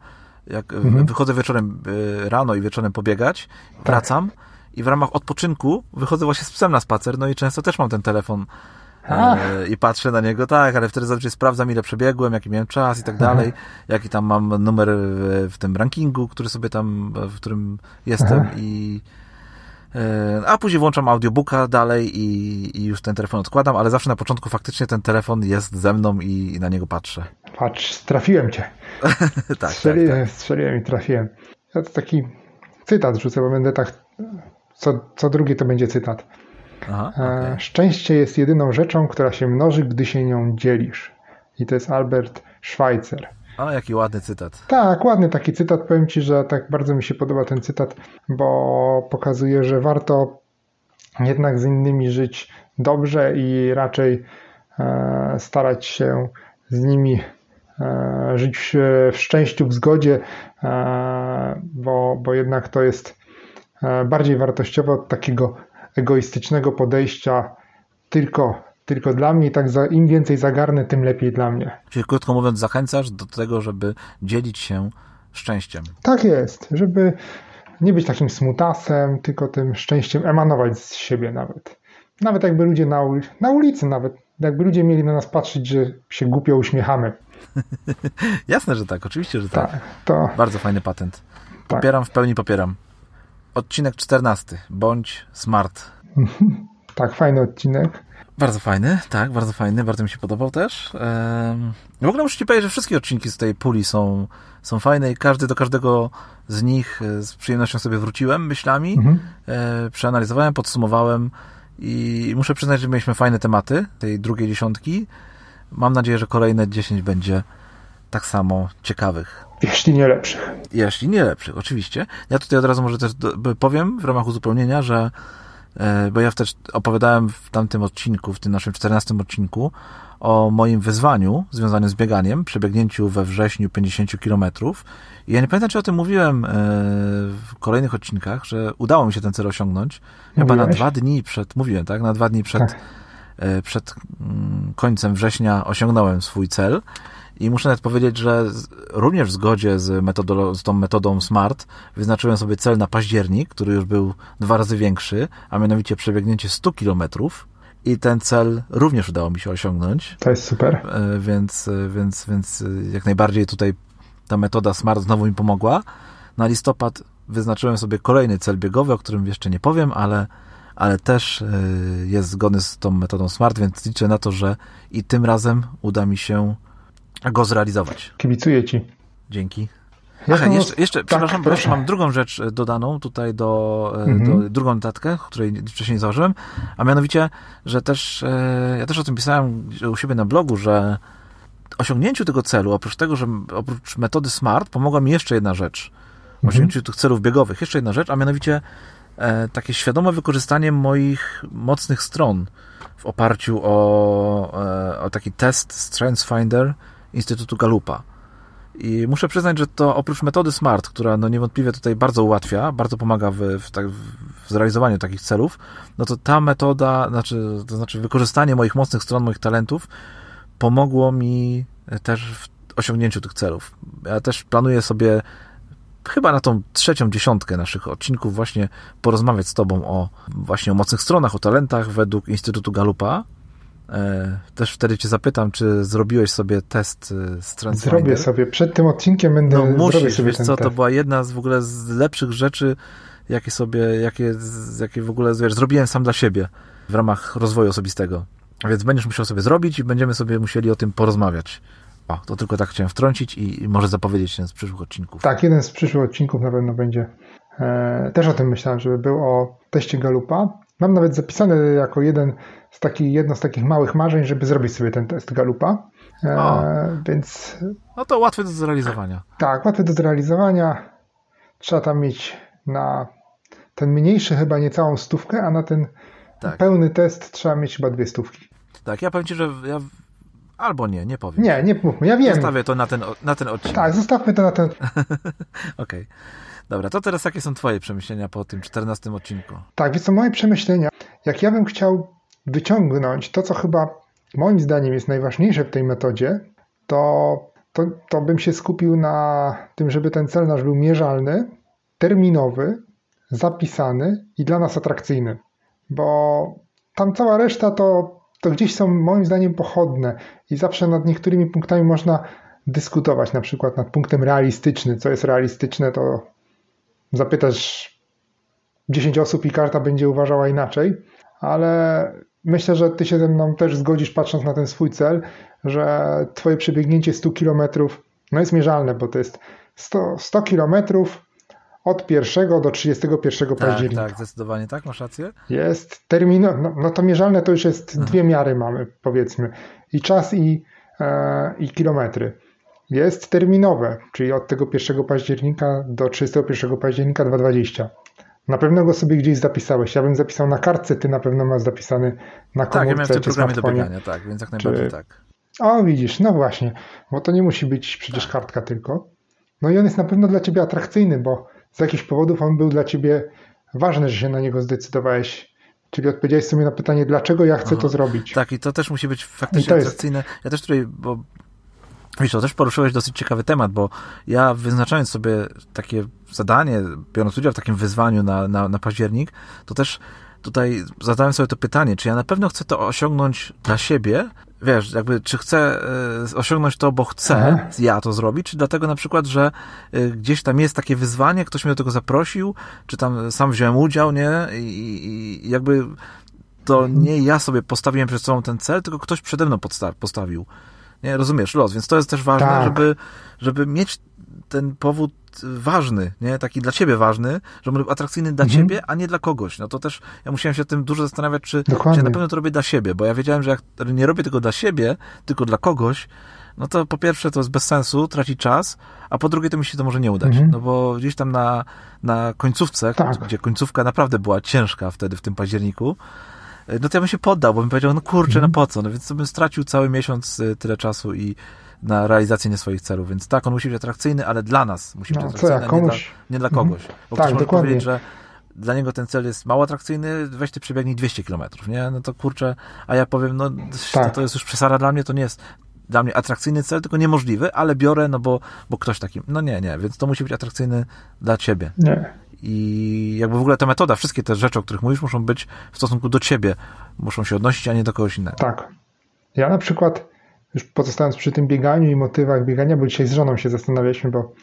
jak mhm. wychodzę wieczorem y, rano i wieczorem pobiegać, tak. wracam i w ramach odpoczynku wychodzę właśnie z psem na spacer, no i często też mam ten telefon e, i patrzę na niego, tak, ale wtedy zazwyczaj sprawdzam, ile przebiegłem, jaki miałem czas i tak dalej, jaki tam mam numer w, w tym rankingu, który sobie tam, w którym jestem i E, a później włączam audiobooka dalej i, i, już ten telefon odkładam, ale zawsze na początku faktycznie ten telefon jest ze mną i, i na niego patrzę. Patrz, trafiłem cię. tak, strzeliłem, tak, tak. strzeliłem i trafiłem. Ja to taki cytat rzucę, bo będę tak, co, co drugi to będzie cytat. Aha, e, okay. Szczęście jest jedyną rzeczą, która się mnoży, gdy się nią dzielisz. I to jest Albert Schweitzer. O, jaki ładny cytat. Tak, ładny taki cytat. Powiem Ci, że tak bardzo mi się podoba ten cytat, bo pokazuje, że warto jednak z innymi żyć dobrze i raczej e, starać się z nimi e, żyć w, szczęściu, w zgodzie, e, bo, bo jednak to jest bardziej wartościowe od takiego egoistycznego podejścia tylko tylko dla mnie i tak za, im więcej zagarnę, tym lepiej dla mnie. Czyli krótko mówiąc, zachęcasz do tego, żeby dzielić się szczęściem. Tak jest, żeby nie być takim smutasem, tylko tym szczęściem emanować z siebie nawet. Nawet jakby ludzie na, ulicy, na ulicy nawet, jakby ludzie mieli na nas patrzeć, że się głupio uśmiechamy. Jasne, że tak, oczywiście, że tak. tak to... Bardzo fajny patent. Tak. Popieram, tak. w pełni popieram. Odcinek 14. Bądź smart. tak, fajny odcinek. Bardzo fajny, tak, bardzo fajny, bardzo mi się podobał też. W ogóle muszę Ci powiedzieć, że wszystkie odcinki z tej puli są, są fajne i każdy do każdego z nich e, z przyjemnością sobie wróciłem myślami, mhm. E, przeanalizowałem, podsumowałem i muszę przyznać, że mieliśmy fajne tematy tej drugiej dziesiątki. Mam nadzieję, że kolejne dziesięć będzie tak samo ciekawych. Jeśli nie lepszych. Jeśli nie lepszych, oczywiście. Ja tutaj od razu może też powiem w ramach uzupełnienia, że bo ja też opowiadałem w tamtym odcinku, w tym naszym 14 odcinku, o moim wyzwaniu związanym z bieganiem, przebiegnięciu we wrześniu 50 km. I ja nie pamiętam, czy o tym mówiłem e, w kolejnych odcinkach, że udało mi się ten cel osiągnąć. Chyba na dwa dni przed, mówiłem, tak? Na dwa dni przed, tak. E, przed mm, końcem września osiągnąłem swój cel. I muszę nawet powiedzieć, że również w zgodzie z, metodą, z tą metodą SMART wyznaczyłem sobie cel na październik, który już był dwa razy większy, a mianowicie przebiegnięcie 100 kilometrów. I ten cel również udało mi się osiągnąć. To jest super. E, więc, e, więc, więc e, jak najbardziej tutaj ta metoda SMART znowu mi pomogła. Na listopad wyznaczyłem sobie kolejny cel biegowy, o którym jeszcze nie powiem, ale, ale też jest zgodny z tą metodą SMART, więc liczę na to, że i tym razem uda mi się go zrealizować. Kibicuję Ci. Dzięki. Aha, jeszcze, jeszcze tak, przepraszam, proszę. mam drugą rzecz e, dodaną tutaj do, e, mhm. do drugą notatkę, której wcześniej założyłem, a mianowicie, że też, e, ja też o tym pisałem u siebie na blogu, że osiągnięciu tego celu, oprócz tego, że oprócz metody SMART, pomogła mi jeszcze jedna rzecz. Mhm. Osiągnięciu tych celów biegowych, jeszcze jedna rzecz, a mianowicie takie świadome wykorzystanie moich mocnych stron w oparciu o, o taki test StrengthsFinder, Instytutu Galupa. I muszę przyznać, że to oprócz metody SMART, która no niewątpliwie tutaj bardzo ułatwia, bardzo pomaga w, w, tak, w zrealizowaniu takich celów, no to ta metoda, znaczy, to znaczy wykorzystanie moich mocnych stron, moich talentów pomogło mi też w osiągnięciu tych celów. Ja też planuję sobie chyba na tą trzecią dziesiątkę naszych odcinków właśnie porozmawiać z Tobą o właśnie o mocnych stronach, o talentach według Instytutu Galupa, też wtedy cię zapytam, czy zrobiłeś sobie test e, z Transfinder? Zrobię sobie. Przed tym odcinkiem będę no, musisz, sobie wiesz co, test. to była jedna z w ogóle z lepszych rzeczy, jakie sobie, jakie, jakie w ogóle wiesz, zrobiłem sam dla siebie w ramach rozwoju osobistego. Więc będziesz musiał sobie zrobić i będziemy sobie musieli o tym porozmawiać. O, to tylko tak chciałem wtrącić i, i może zapowiedzieć jeden z przyszłych odcinków. Tak, jeden z przyszłych odcinków na pewno będzie. E, też o tym myślałem, żeby był o teście Galupa. Mam nawet zapisane jako jeden z takich, jedno z takich małych marzeń, żeby zrobić sobie ten test Galupa. E, więc. No to łatwe do zrealizowania. Tak, łatwe do zrealizowania. Trzeba tam mieć na ten mniejszy chyba niecałą stówkę, a na ten tak. pełny test trzeba mieć chyba dwie stówki. Tak, ja powiem Ci, że ja Albo nie, nie powiem. Nie, nie mówmy, ja wiem. Zostawię to na ten, na ten odcinek. Tak, zostawmy to na ten... Okej. Okay. Dobra, to teraz jakie są twoje przemyślenia po tym 14 odcinku? Tak, więc są moje przemyślenia. Jak ja bym chciał wyciągnąć to, co chyba moim zdaniem jest najważniejsze w tej metodzie, to, to, to bym się skupił na tym, żeby ten cel nasz był mierzalny, terminowy, zapisany i dla nas atrakcyjny. Bo tam cała reszta to to gdzieś są moim zdaniem pochodne i zawsze nad niektórymi punktami można dyskutować, na przykład nad punktem realistyczny. Co jest realistyczne, to zapytasz 10 osób i karta będzie uważała inaczej, ale myślę, że ty się ze mną też zgodzisz, patrząc na ten swój cel, że twoje przebiegnięcie 100 km no jest mierzalne, bo to jest 100, 100 kilometrów od 1 do 31 tak, października. Tak, zdecydowanie tak, masz rację. Jest termino, no, no to mierzalne to już jest mhm. dwie miary mamy, powiedzmy. I czas i, e, i kilometry. Jest terminowe, czyli od tego 1 października do 31 października 2020. Na pewno go sobie gdzieś zapisałeś. Ja bym zapisał na kartce, ty na pewno masz zapisany na komórce Tak, ja miałem w tym programie do biegania, tak, więc jak najbardziej czy... tak. O, widzisz, no właśnie, bo to nie musi być przecież tak. kartka tylko. No i on jest na pewno dla ciebie atrakcyjny, bo z jakichś powodów on był dla ciebie ważny, że się na niego zdecydowałeś. Czyli odpowiedziałeś sobie na pytanie, dlaczego ja chcę Aha. to zrobić. Tak, i to też musi być faktycznie atrakcyjne. Jest... Ja też tutaj, bo Wiesz, to też poruszyłeś dosyć ciekawy temat, bo ja wyznaczając sobie takie zadanie, biorąc udział w takim wyzwaniu na, na, na październik, to też tutaj zadałem sobie to pytanie, czy ja na pewno chcę to osiągnąć dla siebie, wiesz, jakby czy chcę y, osiągnąć to, bo chcę Aha. ja to zrobić, czy dlatego na przykład, że y, gdzieś tam jest takie wyzwanie, ktoś mnie do tego zaprosił, czy tam sam wziąłem udział, nie? I, i jakby to nie ja sobie postawiłem przed sobą ten cel, tylko ktoś przede mną postawił. Nie, rozumiesz, los, więc to jest też ważne, tak. żeby, żeby mieć ten powód ważny, nie? Taki dla ciebie ważny, że on był atrakcyjny dla mhm. ciebie, a nie dla kogoś. No to też ja musiałem się tym dużo zastanawiać, czy, czy na pewno to robię dla siebie, bo ja wiedziałem, że jak nie robię tego dla siebie, tylko dla kogoś, no to po pierwsze to jest bez sensu, traci czas, a po drugie to mi się to może nie udać. Mhm. No bo gdzieś tam na, na końcówce, tak. gdzie końcówka naprawdę była ciężka wtedy w tym październiku, no to ja bym się poddał, bo bym powiedział, no kurczę, no mhm. no po co? No więc to bym stracił cały miesiąc y, tyle czasu i na realizację nie swoich celów. Więc tak, on musi być atrakcyjny, ale dla nas musi być no, atrakcyjny, ja, komuś... nie, dla, nie dla kogoś. Bo tak, ktoś może powiedzieć, że dla niego ten cel jest mało atrakcyjny, weź ty przebiegnij 200 km, nie? No to kurczę, a ja powiem, no tak. to, to jest już przesada dla mnie, to nie jest dla mnie atrakcyjny cel, tylko niemożliwy, ale biorę, no bo, bo ktoś taki, no nie, nie, więc to musi być atrakcyjny dla ciebie. Nie. I jakby w ogóle ta metoda, wszystkie te rzeczy, o których mówisz, muszą być w stosunku do ciebie, muszą się odnosić, a nie do kogoś innego. Tak. Ja na przykład już pozostając przy tym bieganiu i motywach biegania, bo dzisiaj z żoną się zastanawialiśmy, bo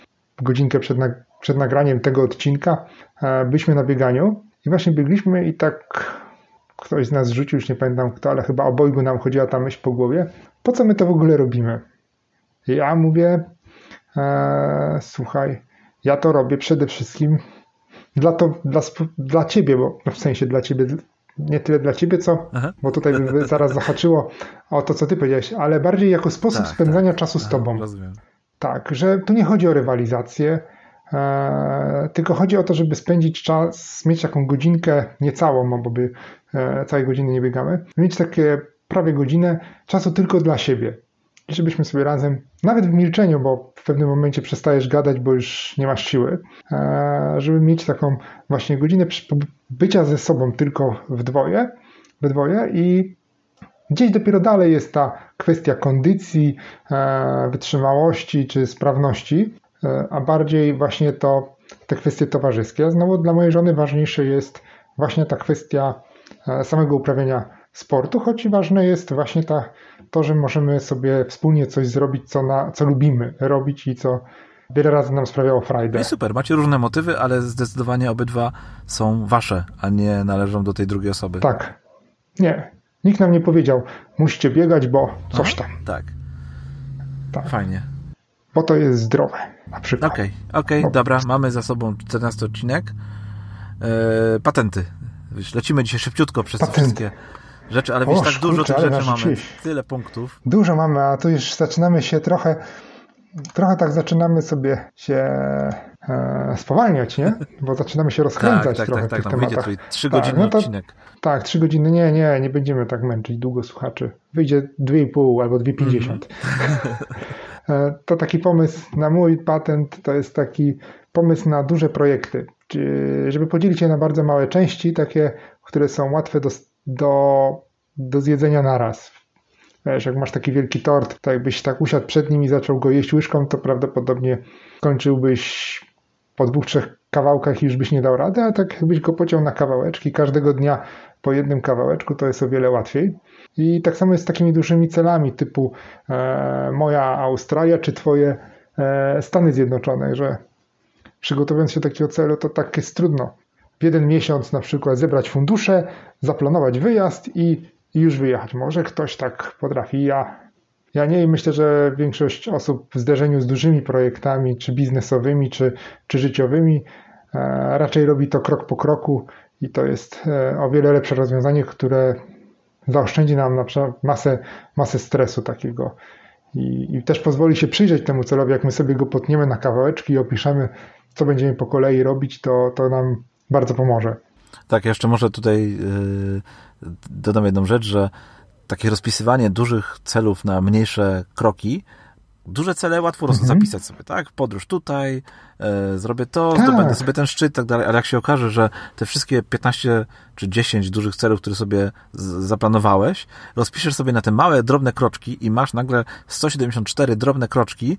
godzinkę przed, przed nagraniem tego odcinka e, byliśmy na bieganiu i właśnie biegliśmy i tak ktoś z nas rzucił, już nie pamiętam kto, ale chyba obojgu nam chodziła ta myśl po głowie, po co my to w ogóle robimy? Ja mówię, e, słuchaj, ja to robię przede wszystkim dla, to, dla, dla ciebie, bo w sensie dla ciebie, nie tyle dla ciebie, co, Aha. bo tutaj by zaraz zahaczyło o to, co ty powiedziałeś, ale bardziej jako sposób tak, spędzania tak. czasu z tobą. Rozumiem. Tak, że tu nie chodzi o rywalizację, e, tylko chodzi o to, żeby spędzić czas, mieć taką godzinkę, nie całą, bo by e, całej godziny nie biegamy, mieć takie prawie godzinę czasu tylko dla siebie. Żebyśmy sobie razem, nawet w milczeniu, bo w pewnym momencie przestajesz gadać, bo już nie masz siły, e, żeby mieć taką właśnie godzinę bycia ze sobą tylko w dwoje, we dwoje i gdzieś dopiero dalej jest ta kwestia kondycji, e, wytrzymałości czy sprawności, e, a bardziej właśnie to te kwestie towarzyskie. Znowu dla mojej żony ważniejsze jest właśnie ta kwestia samego uprawiania sportu, choć ważne jest właśnie ta, to, że możemy sobie wspólnie coś zrobić, co, na, co lubimy robić i co wiele razy nam sprawiało frajdę. No i super, macie różne motywy, ale zdecydowanie obydwa są wasze, a nie należą do tej drugiej osoby. Tak. Nie. Nikt nam nie powiedział, musicie biegać, bo coś tam. Tak. tak. Fajnie. Bo to jest zdrowe, na przykład. Okej, okay, okej, okay, dobra, mamy za sobą 14 odcinek. Eee, patenty. Lecimy dzisiaj szybciutko przez te wszystkie rzeczy, ale wiesz, tak dużo kurczę, tych rzeczy mamy. Tyle punktów. Dużo mamy, a tu już zaczynamy się trochę trochę tak zaczynamy sobie się e, spowalniać, nie? Bo zaczynamy się rozkręcać tak, tak, trochę tak, tak, w tych tematach. Wyjdzie trzy godziny tak, no to, odcinek. Tak, trzy godziny. Nie, nie, nie będziemy tak męczyć długo słuchaczy. Wyjdzie 2,5 albo 2,50. Mm -hmm. to taki pomysł na mój patent, to jest taki pomysł na duże projekty, żeby podzielić je na bardzo małe części, takie, które są łatwe do, do, do zjedzenia naraz. Wiesz, jak masz taki wielki tort, to jakbyś tak usiadł przed nim i zaczął go jeść łyżką, to prawdopodobnie kończyłbyś po dwóch, trzech kawałkach już byś nie dał rady, a tak jakbyś go pociął na kawałeczki, każdego dnia po jednym kawałeczku, to jest o wiele łatwiej. I tak samo jest z takimi dużymi celami typu e, moja Australia czy twoje e, Stany Zjednoczone, że przygotowując się do takiego celu, to tak jest trudno. W jeden miesiąc na przykład zebrać fundusze, zaplanować wyjazd i, już wyjechać. Może ktoś tak potrafi. Ja, ja nie i myślę, że większość osób w zderzeniu z dużymi projektami, czy biznesowymi, czy, czy życiowymi, e, raczej robi to krok po kroku i to jest e, o wiele lepsze rozwiązanie, które zaoszczędzi nam na przykład masę, masę stresu takiego. I, I, też pozwoli się przyjrzeć temu celowi, jak my sobie go potniemy na kawałeczki i opiszemy, co będziemy po kolei robić, to, to nam bardzo pomoże. Tak, jeszcze może tutaj yy, dodam jedną rzecz, że takie rozpisywanie dużych celów na mniejsze kroki duże cele łatwo mhm. zapisać sobie, tak? Podróż tutaj, e, zrobię to, tak. zdobędę sobie ten szczyt, tak dalej, ale jak się okaże, że te wszystkie 15 czy 10 dużych celów, które sobie zaplanowałeś, rozpiszesz sobie na te małe, drobne kroczki i masz nagle 174 drobne kroczki,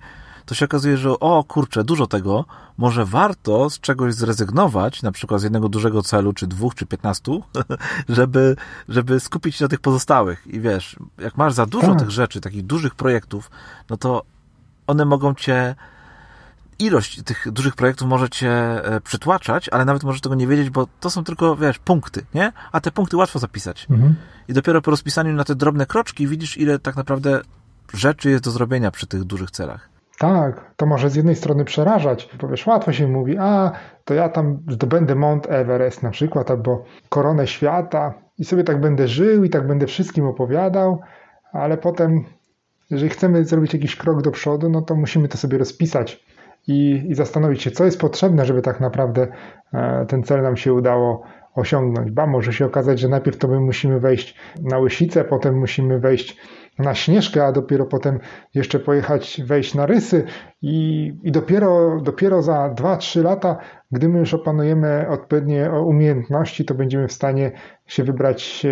to się okazuje, że o kurczę, dużo tego, może warto z czegoś zrezygnować, na przykład z jednego dużego celu, czy dwóch, czy piętnastu, żeby, żeby skupić się na tych pozostałych. I wiesz, jak masz za dużo tak. tych rzeczy, takich dużych projektów, no to one mogą cię ilość tych dużych projektów może cię e, przytłaczać, ale nawet możesz tego nie wiedzieć, bo to są tylko, wiesz, punkty, nie? A te punkty łatwo zapisać. Mhm. I dopiero po rozpisaniu na te drobne kroczki widzisz, ile tak naprawdę rzeczy jest do zrobienia przy tych dużych celach. Tak, to może z jednej strony przerażać, bo wiesz, łatwo się mówi, a to ja tam zdobędę Mount Everest na przykład, albo koronę świata i sobie tak będę żył i tak będę wszystkim opowiadał, ale potem, jeżeli chcemy zrobić jakiś krok do przodu, no to musimy to sobie rozpisać i, i zastanowić się, co jest potrzebne, żeby tak naprawdę e, ten cel nam się udało osiągnąć. Ba, może się okazać, że najpierw to my musimy wejść na Łysicę, potem musimy wejść na Śnieżkę, a dopiero potem jeszcze pojechać, wejść na Rysy i, i dopiero, dopiero za 2-3 lata, gdy my już opanujemy odpowiednie umiejętności, to będziemy w stanie się wybrać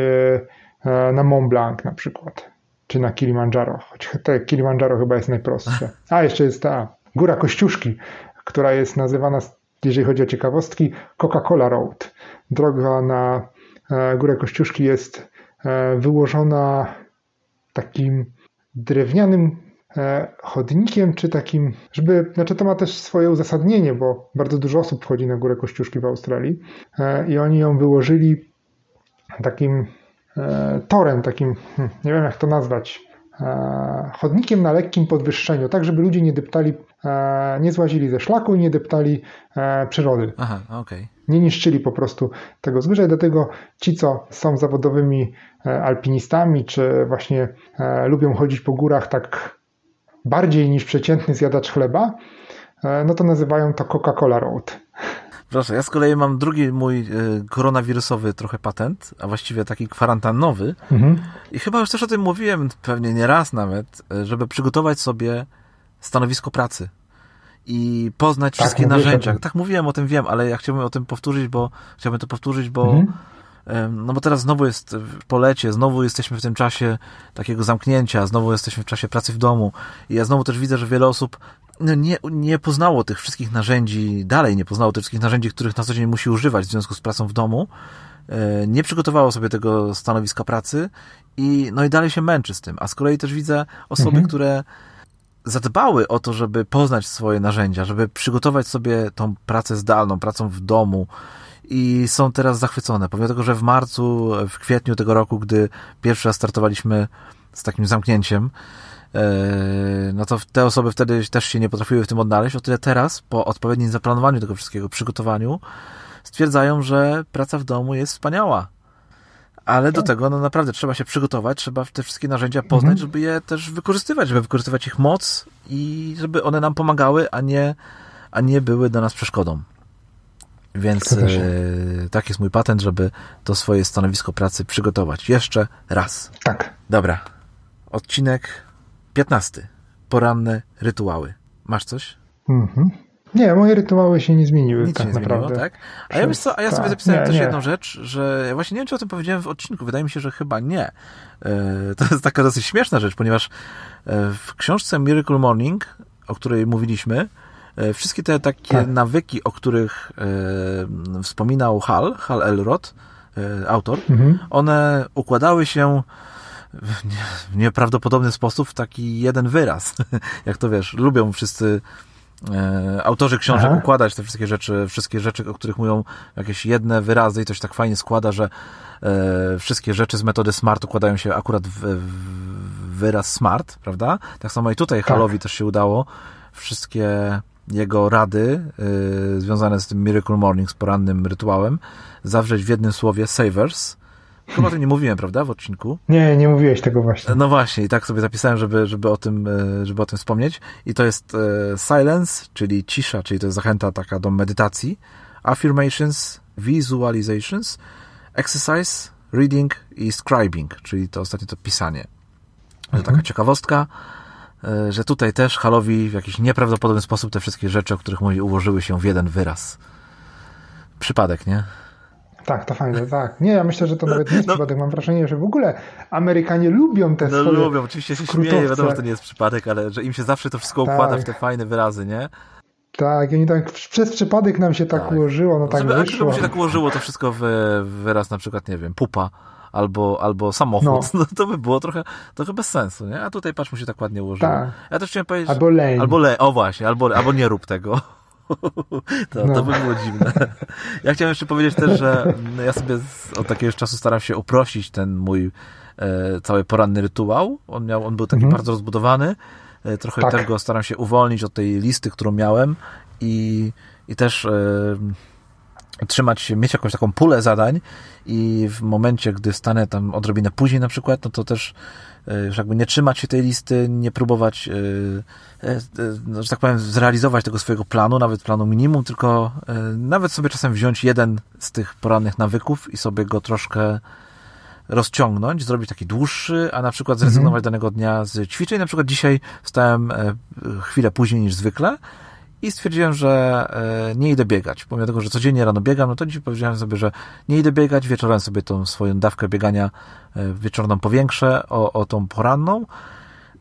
e, na Mont Blanc na przykład, czy na Kilimandżaro, choć te Kilimandżaro chyba jest najprostsze. A jeszcze jest ta Góra Kościuszki, która jest nazywana, jeżeli chodzi o ciekawostki, Coca-Cola Road. Droga na e, Górę Kościuszki jest e, wyłożona takim drewnianym e, chodnikiem, czy takim, żeby, znaczy to ma też swoje uzasadnienie, bo bardzo dużo osób wchodzi na Górę Kościuszki w Australii i oni ją wyłożyli takim torem, takim, hmm, nie wiem jak to nazwać, chodnikiem na lekkim podwyższeniu, tak żeby ludzie nie deptali, nie złazili ze szlaku i nie deptali przyrody. Aha, okej. Okay. Nie niszczyli po prostu tego i dlatego ci, co są zawodowymi e, alpinistami, czy właśnie e, lubią chodzić po górach tak bardziej niż przeciętny zjadacz chleba, e, no to nazywają to Coca-Cola Road. Proszę, ja z kolei mam drugi mój koronawirusowy trochę patent, a właściwie taki kwarantannowy. Mhm. I chyba już też o tym mówiłem, pewnie nie raz nawet, żeby przygotować sobie stanowisko pracy i poznać tak, wszystkie narzędzia. Tak mówiłem o tym, wiem, ale ja chciałbym o tym powtórzyć, bo chciałbym to powtórzyć, bo mhm. no bo teraz znowu jest w polecie, znowu jesteśmy w tym czasie takiego zamknięcia, znowu jesteśmy w czasie pracy w domu i ja znowu też widzę, że wiele osób nie, nie poznało tych wszystkich narzędzi, dalej nie poznało tych wszystkich narzędzi, których na co dzień musi używać w związku z pracą w domu, e, nie przygotowało sobie tego stanowiska pracy i no i dalej się męczy z tym. A z kolei też widzę osoby, mhm. które zadbały o to, żeby poznać swoje narzędzia, żeby przygotować sobie tą pracę zdalną, pracą w domu i są teraz zachwycone. Pomimo tego, że w marcu, w kwietniu tego roku, gdy pierwszy raz startowaliśmy z takim zamknięciem, no to te osoby wtedy też się nie potrafiły w tym odnaleźć, o tyle teraz, po odpowiednim zaplanowaniu tego wszystkiego, przygotowaniu, stwierdzają, że praca w domu jest wspaniała. Ale do tak. tego no naprawdę trzeba się przygotować, trzeba te wszystkie narzędzia poznać, mhm. żeby je też wykorzystywać, żeby wykorzystywać ich moc i żeby one nam pomagały, a nie, a nie były dla nas przeszkodą. Więc e, tak jest mój patent, żeby to swoje stanowisko pracy przygotować. Jeszcze raz. Tak. Dobra. Odcinek 15. Poranne rytuały. Masz coś? Mhm. Nie, moje rytuały się nie zmieniły Nic tak nie naprawdę. Zmieniło, tak? A ja, wiesz co, a ja sobie tak, zapisałem nie, też nie. jedną rzecz, że ja właśnie nie wiem, czy o tym powiedziałem w odcinku. Wydaje mi się, że chyba nie. E, to jest taka dosyć śmieszna rzecz, ponieważ e, w książce Miracle Morning, o której mówiliśmy, e, wszystkie te takie tak. nawyki, o których wspominał Hal, Hal Elrod, autor, mhm. one układały się w nieprawdopodobny sposób w taki jeden wyraz. Jak to wiesz, lubią wszyscy e, autorzy książek Aha. układać te wszystkie rzeczy, wszystkie rzeczy, o których mówią jakieś jedne wyrazy i to się tak fajnie składa, że e, wszystkie rzeczy z metody SMART układają się akurat w, w wyraz SMART, prawda? Tak samo i tutaj tak. Halowi też się udało wszystkie jego rady y, związane z tym Miracle Morning, z porannym rytuałem, zawrzeć w jednym słowie Savers, Chyba o tym nie mówiłem, prawda, w odcinku? Nie, nie mówiłeś tego właśnie. No właśnie, i tak sobie zapisałem, żeby, żeby, o, tym, e, żeby o tym wspomnieć. I to jest e, silence, czyli cisza, czyli to jest zachęta taka do medytacji, affirmations, visualizations, exercise, reading i scribing, czyli to ostatnie to pisanie. Mhm. Taka ciekawostka, e, że tutaj też Halowi w jakiś nieprawdopodobny sposób te wszystkie rzeczy, o których mówi, ułożyły się w jeden wyraz. Przypadek, nie? Tak, to fajne, tak. Nie, ja myślę, że to nawet nie jest no. przypadek. Mam wrażenie, że w ogóle Amerykanie lubią te no, swoje lubią, oczywiście się śmieję, wiadomo, że to nie jest przypadek, ale że im się zawsze to wszystko układa tak. w te fajne wyrazy, nie? Tak, i oni tak przez przypadek nam się tak, tak. ułożyło, no tak Żeby, wyszło. Żeby się tak ułożyło to wszystko w, wyraz na przykład, nie wiem, pupa albo, albo samochód, no. no. to by było trochę, trochę bez sensu, nie? A tutaj patrz, mu się tak ładnie ułożyło. Tak. Ja też chciałem powiedzieć... Albo leń. Albo o właśnie, albo, albo nie rób tego. To, no. to by było dziwne. Ja chciałem jeszcze powiedzieć też, że ja sobie od jakiegoś czasu staram się uprościć ten mój e, cały poranny rytuał. On, miał, on był taki mhm. bardzo rozbudowany. E, trochę tak. tego staram się uwolnić od tej listy, którą miałem i, i też e, trzymać się, mieć jakąś taką pulę zadań i w momencie, gdy stanę tam odrobinę później na przykład, no to też już jakby nie trzymać się tej listy, nie próbować, e, e, no, że tak powiem, zrealizować tego swojego planu, nawet planu minimum, tylko nawet sobie czasem wziąć jeden z tych porannych nawyków i sobie go troszkę rozciągnąć, zrobić taki dłuższy, a na przykład zrezygnować mhm. danego dnia z ćwiczeń. Na przykład dzisiaj wstałem chwilę później niż zwykle, i stwierdziłem, że e, nie idę biegać. Pomimo tego, że codziennie rano biegam, no to dzisiaj powiedziałem sobie, że nie idę biegać, wieczorem sobie tą swoją dawkę biegania e, wieczorną powiększę o, o tą poranną.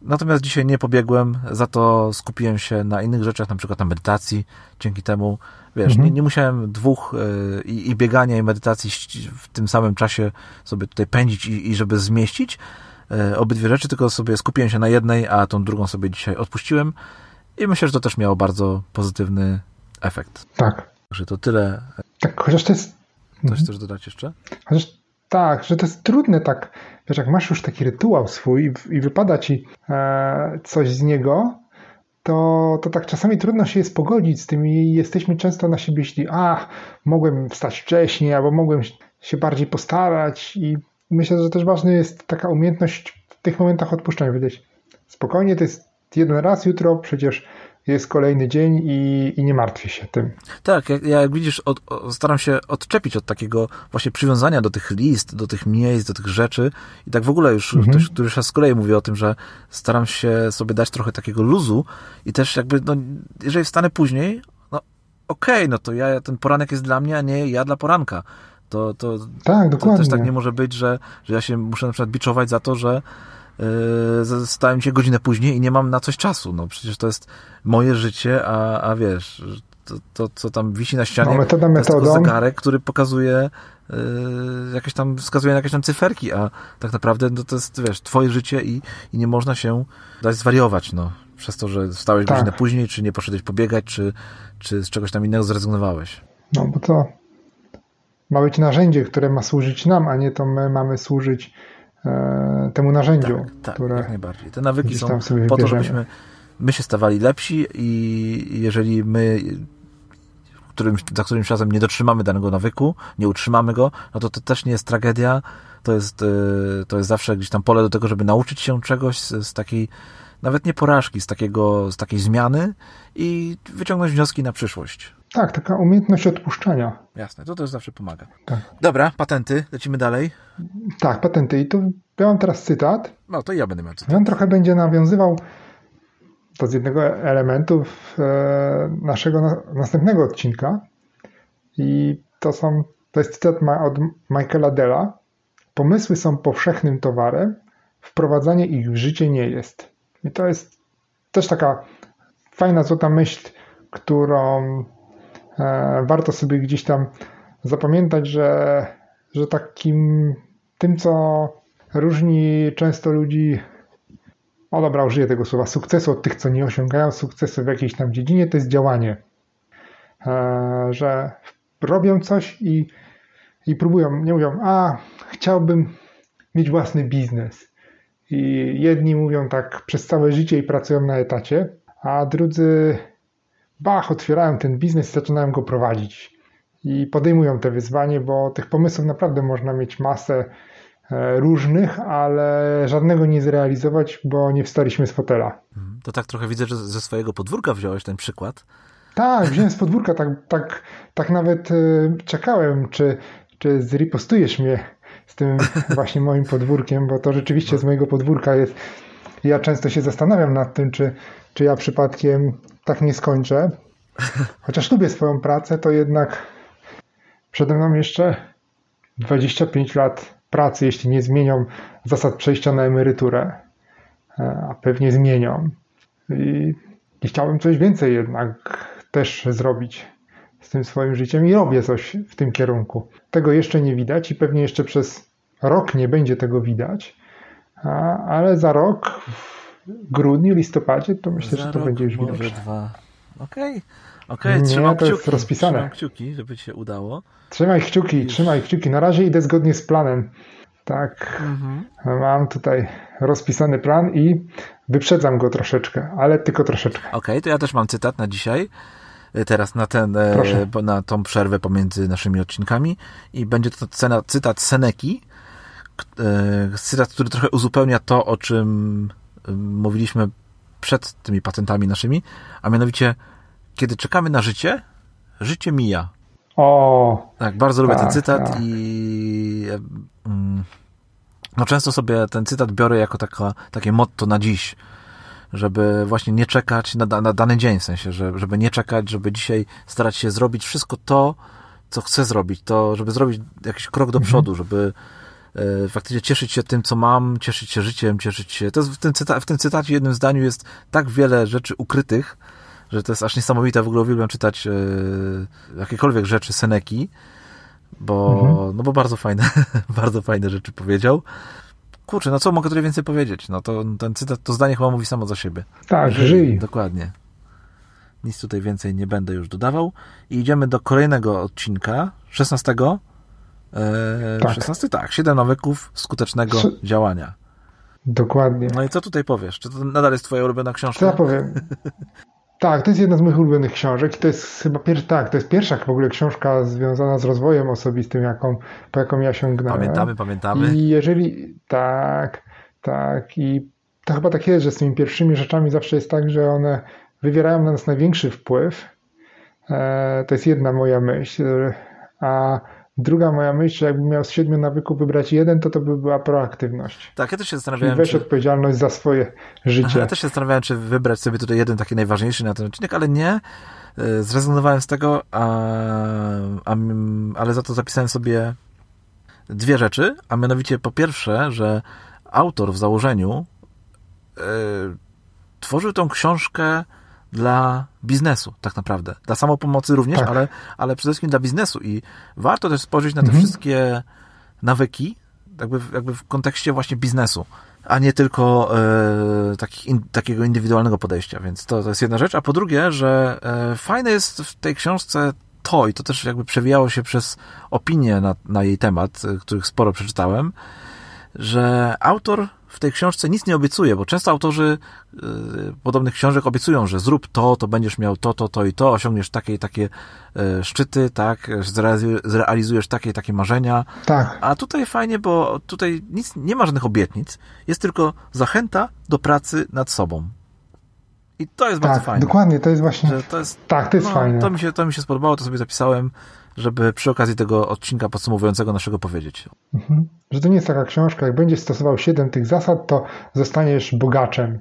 Natomiast dzisiaj nie pobiegłem, za to skupiłem się na innych rzeczach, na przykład na medytacji. Dzięki temu, wiesz, mhm. nie, nie musiałem dwóch e, i, i biegania, i medytacji w tym samym czasie sobie tutaj pędzić i, i żeby zmieścić obydwie rzeczy, tylko sobie skupiłem się na jednej, a tą drugą sobie dzisiaj odpuściłem. I myślę, że to też miało bardzo pozytywny efekt. Tak. Że to tyle. Tak, chociaż to jest. Coś mhm. chcesz dodać jeszcze? Chociaż tak, że to jest trudne tak, wiesz, jak masz już taki rytuał swój i, i wypada ci e, coś z niego, to, to tak czasami trudno się jest pogodzić z tym i jesteśmy często na siebie źli, a mogłem wstać wcześniej, albo mogłem się bardziej postarać i myślę, że też ważna jest taka umiejętność w tych momentach odpuszczania, wiedzieć, spokojnie, to jest jeden raz, jutro przecież jest kolejny dzień i, i nie martwię się tym. Tak, jak, jak widzisz, od, staram się odczepić od takiego właśnie przywiązania do tych list, do tych miejsc, do tych rzeczy i tak w ogóle już, mhm. też, już z kolei mówię o tym, że staram się sobie dać trochę takiego luzu i też jakby, no, jeżeli wstanę później, no okej, okay, no to ja, ten poranek jest dla mnie, a nie ja dla poranka. To, to, tak, dokładnie. to też tak nie może być, że, że ja się muszę na przykład biczować za to, że Yy, stałem się godzinę później i nie mam na coś czasu. No przecież to jest moje życie, a, a wiesz, to, to co tam wisi na ścianie, no, metoda, to jest zegarek, który pokazuje yy, jakieś tam, wskazuje na jakieś tam cyferki, a tak naprawdę no, to jest, wiesz, twoje życie i, i nie można się dać zwariować, no. Przez to, że wstałeś tak. godzinę później, czy nie poszedłeś pobiegać, czy, czy z czegoś tam innego zrezygnowałeś. No bo to ma być narzędzie, które ma służyć nam, a nie to my mamy służyć e, temu narzędziu, tak, tak, które jak najbardziej. Te nawyki są po to, wybierzemy. żebyśmy my się stawali lepsi i jeżeli my którym, za którymś razem nie dotrzymamy danego nawyku, nie utrzymamy go, no to to też nie jest tragedia, to jest, y, to jest zawsze gdzieś tam pole do tego, żeby nauczyć się czegoś z, z takiej, nawet nie porażki, z, takiego, z takiej zmiany i wyciągnąć wnioski na przyszłość. Tak, taka umiejętność odpuszczania. Jasne, to też zawsze pomaga. Tak. Dobra, patenty, lecimy dalej. Tak, patenty. I tu ja mam teraz cytat. No to ja będę miał cytat. On trochę będzie nawiązywał to z jednego elementów e, naszego na, następnego odcinka. I to są, to jest cytat od Michaela Della. Pomysły są powszechnym towarem, wprowadzanie ich w życie nie jest. I to jest też taka fajna, złota myśl, którą warto sobie gdzieś tam zapamiętać, że, że takim tym, co różni często ludzi, o dobra, użyję tego słowa, sukcesu od tych, co nie osiągają sukcesu w jakiejś tam dziedzinie, to jest działanie. E, że robią coś i, i próbują, nie mówią, a chciałbym mieć własny biznes. I jedni mówią tak przez całe życie i pracują na etacie, a drudzy bach, otwierają ten biznes i zaczynają go prowadzić. I podejmują te wyzwanie, bo tych pomysłów naprawdę można mieć masę e, różnych, ale żadnego nie zrealizować, bo nie wstaliśmy z fotela. To tak trochę widzę, że ze swojego podwórka wziąłeś ten przykład. Tak, wziąłem z podwórka, tak, tak, tak nawet e, czekałem, czy, czy zripostujesz mnie z tym właśnie moim podwórkiem, bo to rzeczywiście z mojego podwórka jest. Ja często się zastanawiam nad tym, czy, czy ja przypadkiem tak nie skończę. Chociaż lubię swoją pracę, to jednak przede mną jeszcze 25 lat pracy, jeśli nie zmienią zasad przejścia na emeryturę. A pewnie zmienią. I, i chciałbym coś więcej jednak też zrobić z tym swoim życiem i robię coś w tym kierunku. Tego jeszcze nie widać i pewnie jeszcze przez rok nie będzie tego widać, a, ale za rok, grudniu, listopadzie, to myślę, Za że to rok, będzie już może widać. dwa. Okej, okej, Nie, trzymam to jest kciuki. rozpisane. Trzymam kciuki, żeby ci się udało. Trzymaj kciuki, trzymaj kciuki. Na razie idę zgodnie z planem. Tak, mam tutaj rozpisany plan i wyprzedzam go troszeczkę, ale tylko troszeczkę. Okej, to ja też mam cytat na dzisiaj. Y, Teraz na, ten, e, Proszę. na tą przerwę pomiędzy naszymi odcinkami i będzie to cytat Seneki, e, cytat, który trochę uzupełnia to, o czym mówiliśmy przed tymi patentami naszymi, a mianowicie, kiedy czekamy na życie, życie mija. O, Tak, bardzo lubię ten Tak, cytat tak. i e, mm, no często sobie ten cytat biorę jako taka, takie motto na dziś, żeby właśnie nie czekać na, na dany dzień, w sensie, że, żeby nie czekać, żeby dzisiaj starać się zrobić wszystko to, co chcę zrobić, to żeby zrobić jakiś krok do przodu, żeby faktycznie cieszyć się tym, co mam, cieszyć się życiem, cieszyć się. To jest w tym, cyta, w tym cytacie, jednym zdaniu jest tak wiele rzeczy ukrytych, że to jest aż niesamowite. W ogóle uwielbiam czytać e, jakiekolwiek rzeczy Seneki, bo, no bo bardzo fajne, bardzo fajne rzeczy powiedział. Kurczę, no co mogę tutaj więcej powiedzieć? No to ten cytat, to zdanie chyba mówi samo za siebie. tak, żyj. Dokładnie. Nic tutaj więcej nie będę już dodawał. I idziemy do kolejnego odcinka, 16. E, Tak. 16, tak. 7 nawyków skutecznego działania. Dokładnie. No i co tutaj powiesz? Czy to nadal jest twoja ulubiona książka? Co ja powiem? Tak, to jest jedna z moich ulubionych książek i to jest chyba pierwsza, tak, to jest pierwsza w ogóle książka związana z rozwojem osobistym, jaką, po jaką ja sięgnąłem. Pamiętamy, pamiętamy. I jeżeli, tak, tak i to chyba tak jest, że z tymi pierwszymi rzeczami zawsze jest tak, że one wywierają na nas największy wpływ. E, to jest jedna moja myśl, a druga moja myśl, że jakbym miał z siedmiu nawyków wybrać jeden, to to by była proaktywność. Tak, ja też się Czyli zastanawiałem, weź czy... odpowiedzialność za swoje życie. Ja też się zastanawiałem, czy wybrać sobie tutaj jeden taki najważniejszy na ten odcinek, ale nie. E, Zrezygnowałem z tego, a, a, ale za to zapisałem sobie dwie rzeczy, a mianowicie po pierwsze, że autor w założeniu e, tworzył tą książkę dla biznesu, tak naprawdę. Dla samopomocy również, Tak. ale, ale przede wszystkim dla biznesu i warto też spojrzeć na te Mhm. wszystkie nawyki, jakby, w- jakby w kontekście właśnie biznesu, a nie tylko e, takich in, takiego indywidualnego podejścia, więc to, to jest jedna rzecz. A po drugie, że e, fajne jest w tej książce to, i to też jakby przewijało się przez opinie na, na jej temat, y, których sporo przeczytałem, że autor w tej książce nic nie obiecuje, bo często autorzy y, podobnych książek obiecują, że zrób to, to będziesz miał to, to, to i to, osiągniesz takie i takie y, szczyty, tak, zrealizujesz takie i takie marzenia. Tak. A tutaj fajnie, bo tutaj nic, nie ma żadnych obietnic, jest tylko zachęta do pracy nad sobą. I to jest tak, bardzo fajne. dokładnie, to jest właśnie... to jest, tak, to jest no, fajne. To mi, się, to mi się spodobało, to sobie zapisałem, żeby przy okazji tego odcinka podsumowującego naszego powiedzieć. Mhm. Że to nie jest taka książka, jak będziesz stosował 7 tych zasad, to zostaniesz bogaczem.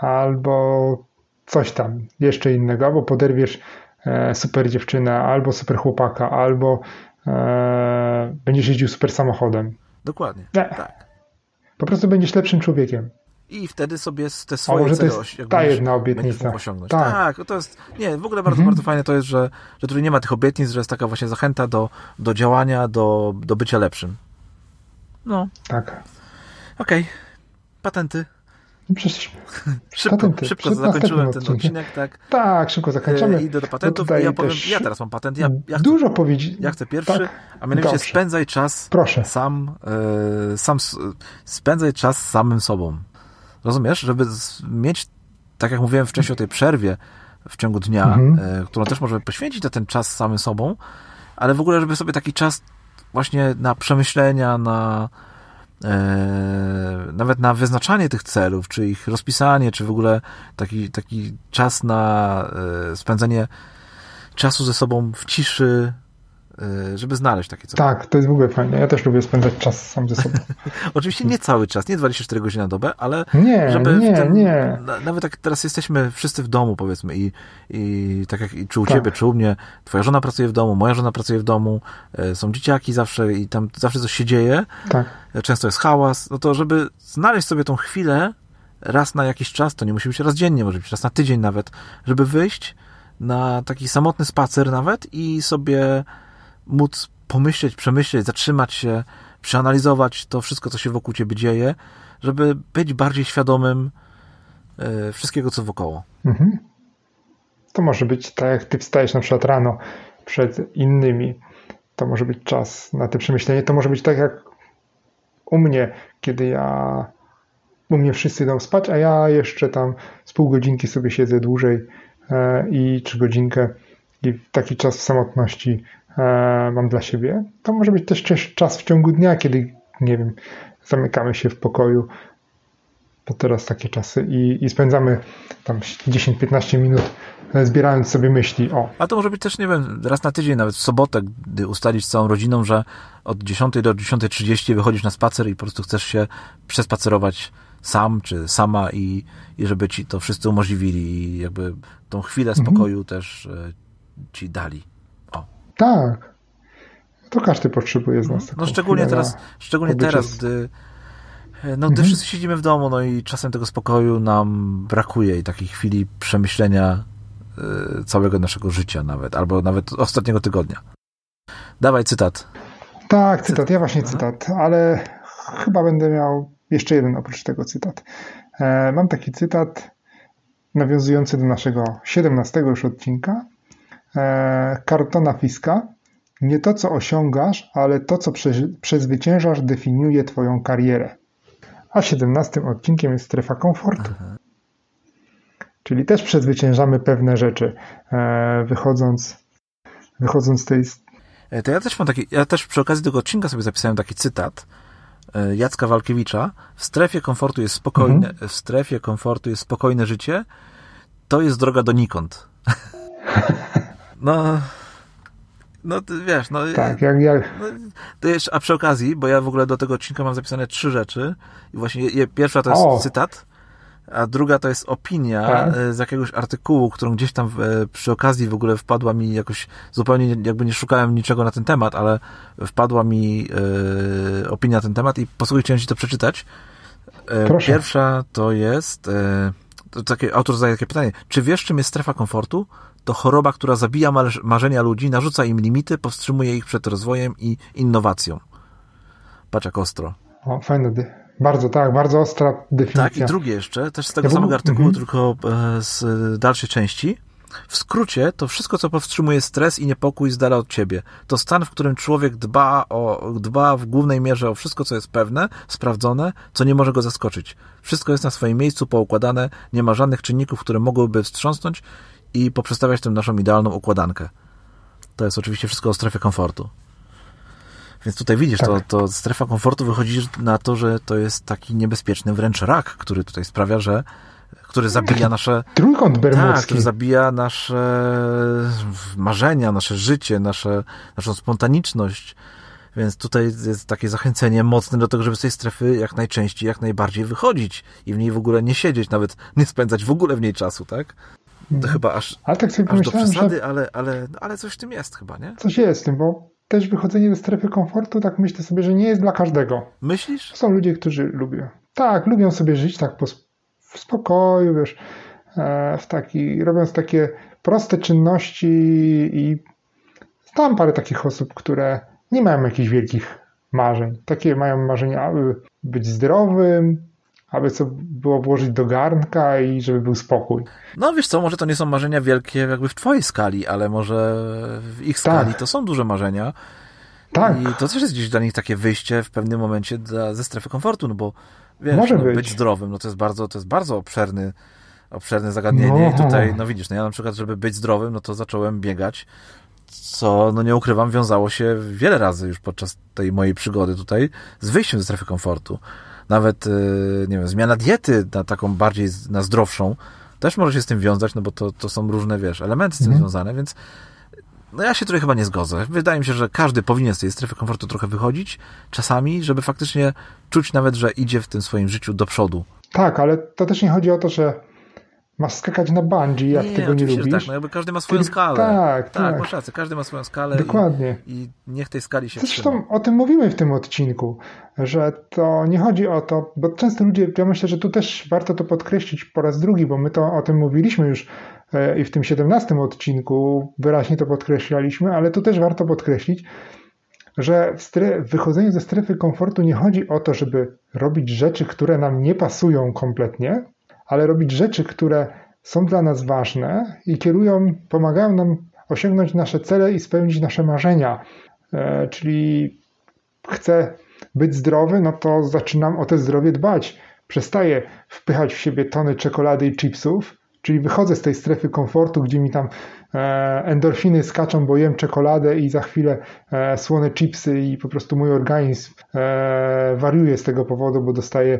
Albo coś tam, jeszcze innego, albo poderwiesz e, super dziewczynę, albo super chłopaka, albo e, będziesz jeździł super samochodem. Dokładnie, nie. tak. Po prostu będziesz lepszym człowiekiem i wtedy sobie te swoje może cele jest ta jedna obietnica. osiągnąć. Tak. tak. to jest, nie, w ogóle bardzo, mhm. bardzo fajne to jest, że, że tutaj nie ma tych obietnic, że jest taka właśnie zachęta do, do działania, do, do bycia lepszym. No. Tak. Okej. Okay. Patenty. Przeszliśmy. szybko, patenty. szybko zakończyłem ten odcinek, tak? Tak, szybko zakończymy. E, idę do patentów i ja powiem, ja teraz mam patent. Ja, ja chcę, Dużo powiedzieć. Ja chcę pierwszy, tak? a mianowicie Dobrze. spędzaj czas Proszę. sam, e, sam spędzaj czas samym sobą. Rozumiesz? Żeby mieć, tak jak mówiłem wcześniej o tej przerwie w ciągu dnia, mhm. e, którą też możemy poświęcić na ten czas samym sobą, ale w ogóle, żeby sobie taki czas właśnie na przemyślenia, na e, nawet na wyznaczanie tych celów, czy ich rozpisanie, czy w ogóle taki, taki czas na e, spędzenie czasu ze sobą w ciszy, żeby znaleźć takie coś. Tak, to jest w ogóle fajne. Ja też lubię spędzać czas sam ze sobą. Oczywiście nie cały czas, nie 24 godziny na dobę, ale nie, żeby nie, ten, nie. nawet jak teraz jesteśmy wszyscy w domu, powiedzmy, i, i tak jak i czy u tak. ciebie, czy u mnie, twoja żona pracuje w domu, moja żona pracuje w domu, y, są dzieciaki zawsze i tam zawsze coś się dzieje, tak. często jest hałas, no to żeby znaleźć sobie tą chwilę raz na jakiś czas, to nie musi być raz dziennie, może być raz na tydzień nawet, żeby wyjść na taki samotny spacer nawet i sobie móc pomyśleć, przemyśleć, zatrzymać się, przeanalizować to wszystko, co się wokół ciebie dzieje, żeby być bardziej świadomym e, wszystkiego, co wokoło. Mhm. To może być tak, jak ty wstajesz na przykład rano przed innymi. To może być czas na to przemyślenie. To może być tak, jak u mnie, kiedy ja u mnie wszyscy idą spać, a ja jeszcze tam z pół godzinki sobie siedzę dłużej e, i czy godzinkę i taki czas w samotności mam dla siebie. To może być też czas w ciągu dnia, kiedy, nie wiem, zamykamy się w pokoju, bo teraz takie czasy i, i spędzamy tam 10-15 minut e, zbierając sobie myśli. O. A to może być też, nie wiem, raz na tydzień, nawet w sobotę, gdy ustalić z całą rodziną, że od 10 do 10.30 wychodzisz na spacer i po prostu chcesz się przespacerować sam czy sama i, i żeby ci to wszyscy umożliwili i jakby tą chwilę mhm. spokoju mhm. też e, ci dali. Tak. To każdy potrzebuje z nas. No szczególnie teraz, szczególnie teraz, gdy no, gdy mhm. wszyscy siedzimy w domu, no i czasem tego spokoju nam brakuje i takiej chwili przemyślenia y, całego naszego życia nawet, albo nawet ostatniego tygodnia. Dawaj cytat. Tak, cytat. Ja właśnie cytat, ale chyba będę miał jeszcze jeden oprócz tego cytat. E, mam taki cytat nawiązujący do naszego 17 już odcinka, E, kartona Fiska. Nie to, co osiągasz, ale to, co przezwyciężasz, definiuje Twoją karierę. A 17 odcinkiem jest strefa komfortu. Aha. Czyli też przezwyciężamy pewne rzeczy, e, wychodząc, wychodząc z tej. E, to ja też mam taki, ja też przy okazji tego odcinka sobie zapisałem taki cytat Jacka Walkiewicza. W strefie komfortu jest spokojne, mhm. w strefie komfortu jest spokojne życie. To jest droga donikąd. No, no wiesz, no. Tak, jak. jak... No, to jeszcze, a przy okazji, bo ja w ogóle do tego odcinka mam zapisane trzy rzeczy. I właśnie je, pierwsza to jest o. cytat, a druga to jest opinia tak. E, z jakiegoś artykułu, którą gdzieś tam w, e, przy okazji w ogóle wpadła mi jakoś, zupełnie jakby nie szukałem niczego na ten temat, ale wpadła mi e, opinia na ten temat i posłuchaj, chciałem ci to przeczytać. Proszę. Pierwsza to jest. E, to takie, autor zadaje takie pytanie. Czy wiesz, czym jest strefa komfortu? To choroba, która zabija marzenia ludzi, narzuca im limity, powstrzymuje ich przed rozwojem i innowacją. Patrz jak ostro. O, fajne. Bardzo, tak, bardzo ostra definicja. Tak, i drugie jeszcze, też z tego ja samego artykułu, -hmm. tylko e, z dalszej części. W skrócie, to wszystko, co powstrzymuje stres i niepokój z dala od ciebie. To stan, w którym człowiek dba, o, dba w głównej mierze o wszystko, co jest pewne, sprawdzone, co nie może go zaskoczyć. Wszystko jest na swoim miejscu poukładane, nie ma żadnych czynników, które mogłyby wstrząsnąć i poprzestawiać tym naszą idealną układankę. To jest oczywiście wszystko o strefie komfortu. Więc tutaj widzisz, tak. to, to strefa komfortu wychodzi na to, że to jest taki niebezpieczny wręcz rak, który tutaj sprawia, że który zabija nasze... Trójkąt bermudzki. Tak, który zabija nasze marzenia, nasze życie, nasze, naszą spontaniczność. Więc tutaj jest takie zachęcenie mocne do tego, żeby z tej strefy jak najczęściej, jak najbardziej wychodzić i w niej w ogóle nie siedzieć, nawet nie spędzać w ogóle w niej czasu, tak? To mhm. chyba aż, ale tak sobie aż do przesady, że... ale, ale, ale coś w tym jest chyba, nie? Coś jest w tym, bo też wychodzenie ze strefy komfortu, tak myślę sobie, że nie jest dla każdego. Myślisz? Są ludzie, którzy lubią. Tak, lubią sobie żyć tak po, w spokoju, wiesz, e, w taki, robiąc takie proste czynności i znam parę takich osób, które nie mają jakichś wielkich marzeń. Takie mają marzenia, aby być zdrowym, aby co było włożyć do garnka i żeby był spokój. No wiesz co, może to nie są marzenia wielkie jakby w twojej skali, ale może w ich skali tak. to są duże marzenia. Tak. I to też jest gdzieś dla nich takie wyjście w pewnym momencie dla, ze strefy komfortu, no bo wiesz, może no, być. być zdrowym, no to jest bardzo, to jest bardzo obszerny, obszerne zagadnienie no. i tutaj, no widzisz, no ja na przykład, żeby być zdrowym, no to zacząłem biegać, co, no nie ukrywam, wiązało się wiele razy już podczas tej mojej przygody tutaj z wyjściem ze strefy komfortu nawet, y, nie wiem, zmiana diety na taką bardziej, na zdrowszą, też może się z tym wiązać, no bo to, to są różne, wiesz, elementy z tym mhm. związane, więc no ja się tutaj chyba nie zgodzę. Wydaje mi się, że każdy powinien z tej strefy komfortu trochę wychodzić czasami, żeby faktycznie czuć nawet, że idzie w tym swoim życiu do przodu. Tak, ale to też nie chodzi o to, że masz skakać na bungee, jak nie, tego nie lubisz. tak, no jakby każdy ma swoją skalę. Tak, tak. Tak, masz rację, każdy ma swoją skalę. Dokładnie. I, i niech tej skali się Zresztą trzyma. o tym mówimy w tym odcinku, że to nie chodzi o to, bo często ludzie, ja myślę, że tu też warto to podkreślić po raz drugi, bo my to o tym mówiliśmy już e, i w tym 17 odcinku wyraźnie to podkreślaliśmy, ale tu też warto podkreślić, że wychodzenie ze strefy komfortu nie chodzi o to, żeby robić rzeczy, które nam nie pasują kompletnie, ale robić rzeczy, które są dla nas ważne i kierują, pomagają nam osiągnąć nasze cele i spełnić nasze marzenia. E, czyli chcę być zdrowy, no to zaczynam o te zdrowie dbać. Przestaję wpychać w siebie tony czekolady i chipsów, czyli wychodzę z tej strefy komfortu, gdzie mi tam e, endorfiny skaczą, bo jem czekoladę i za chwilę e, słone chipsy i po prostu mój organizm wariuje z tego powodu, bo dostaje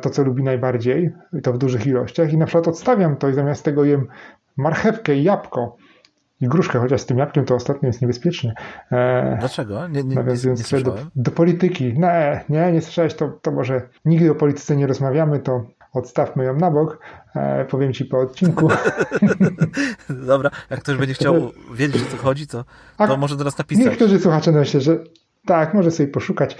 to, co lubi najbardziej, i to w dużych ilościach, i na przykład odstawiam to i zamiast tego jem marchewkę i jabłko i gruszkę, chociaż z tym jabłkiem to ostatnio jest niebezpiecznie. E, Dlaczego? Nie, nie, Nawiązując nie do, do, polityki. Nie, nie, nie słyszałeś, to, to może nigdy o polityce nie rozmawiamy, to odstawmy ją na bok, e, powiem ci po odcinku. Dobra, jak ktoś będzie chciał wiedzieć, o co chodzi, to, to może do nas napisać. Niektórzy słuchacze, no myślę, że tak, może sobie poszukać.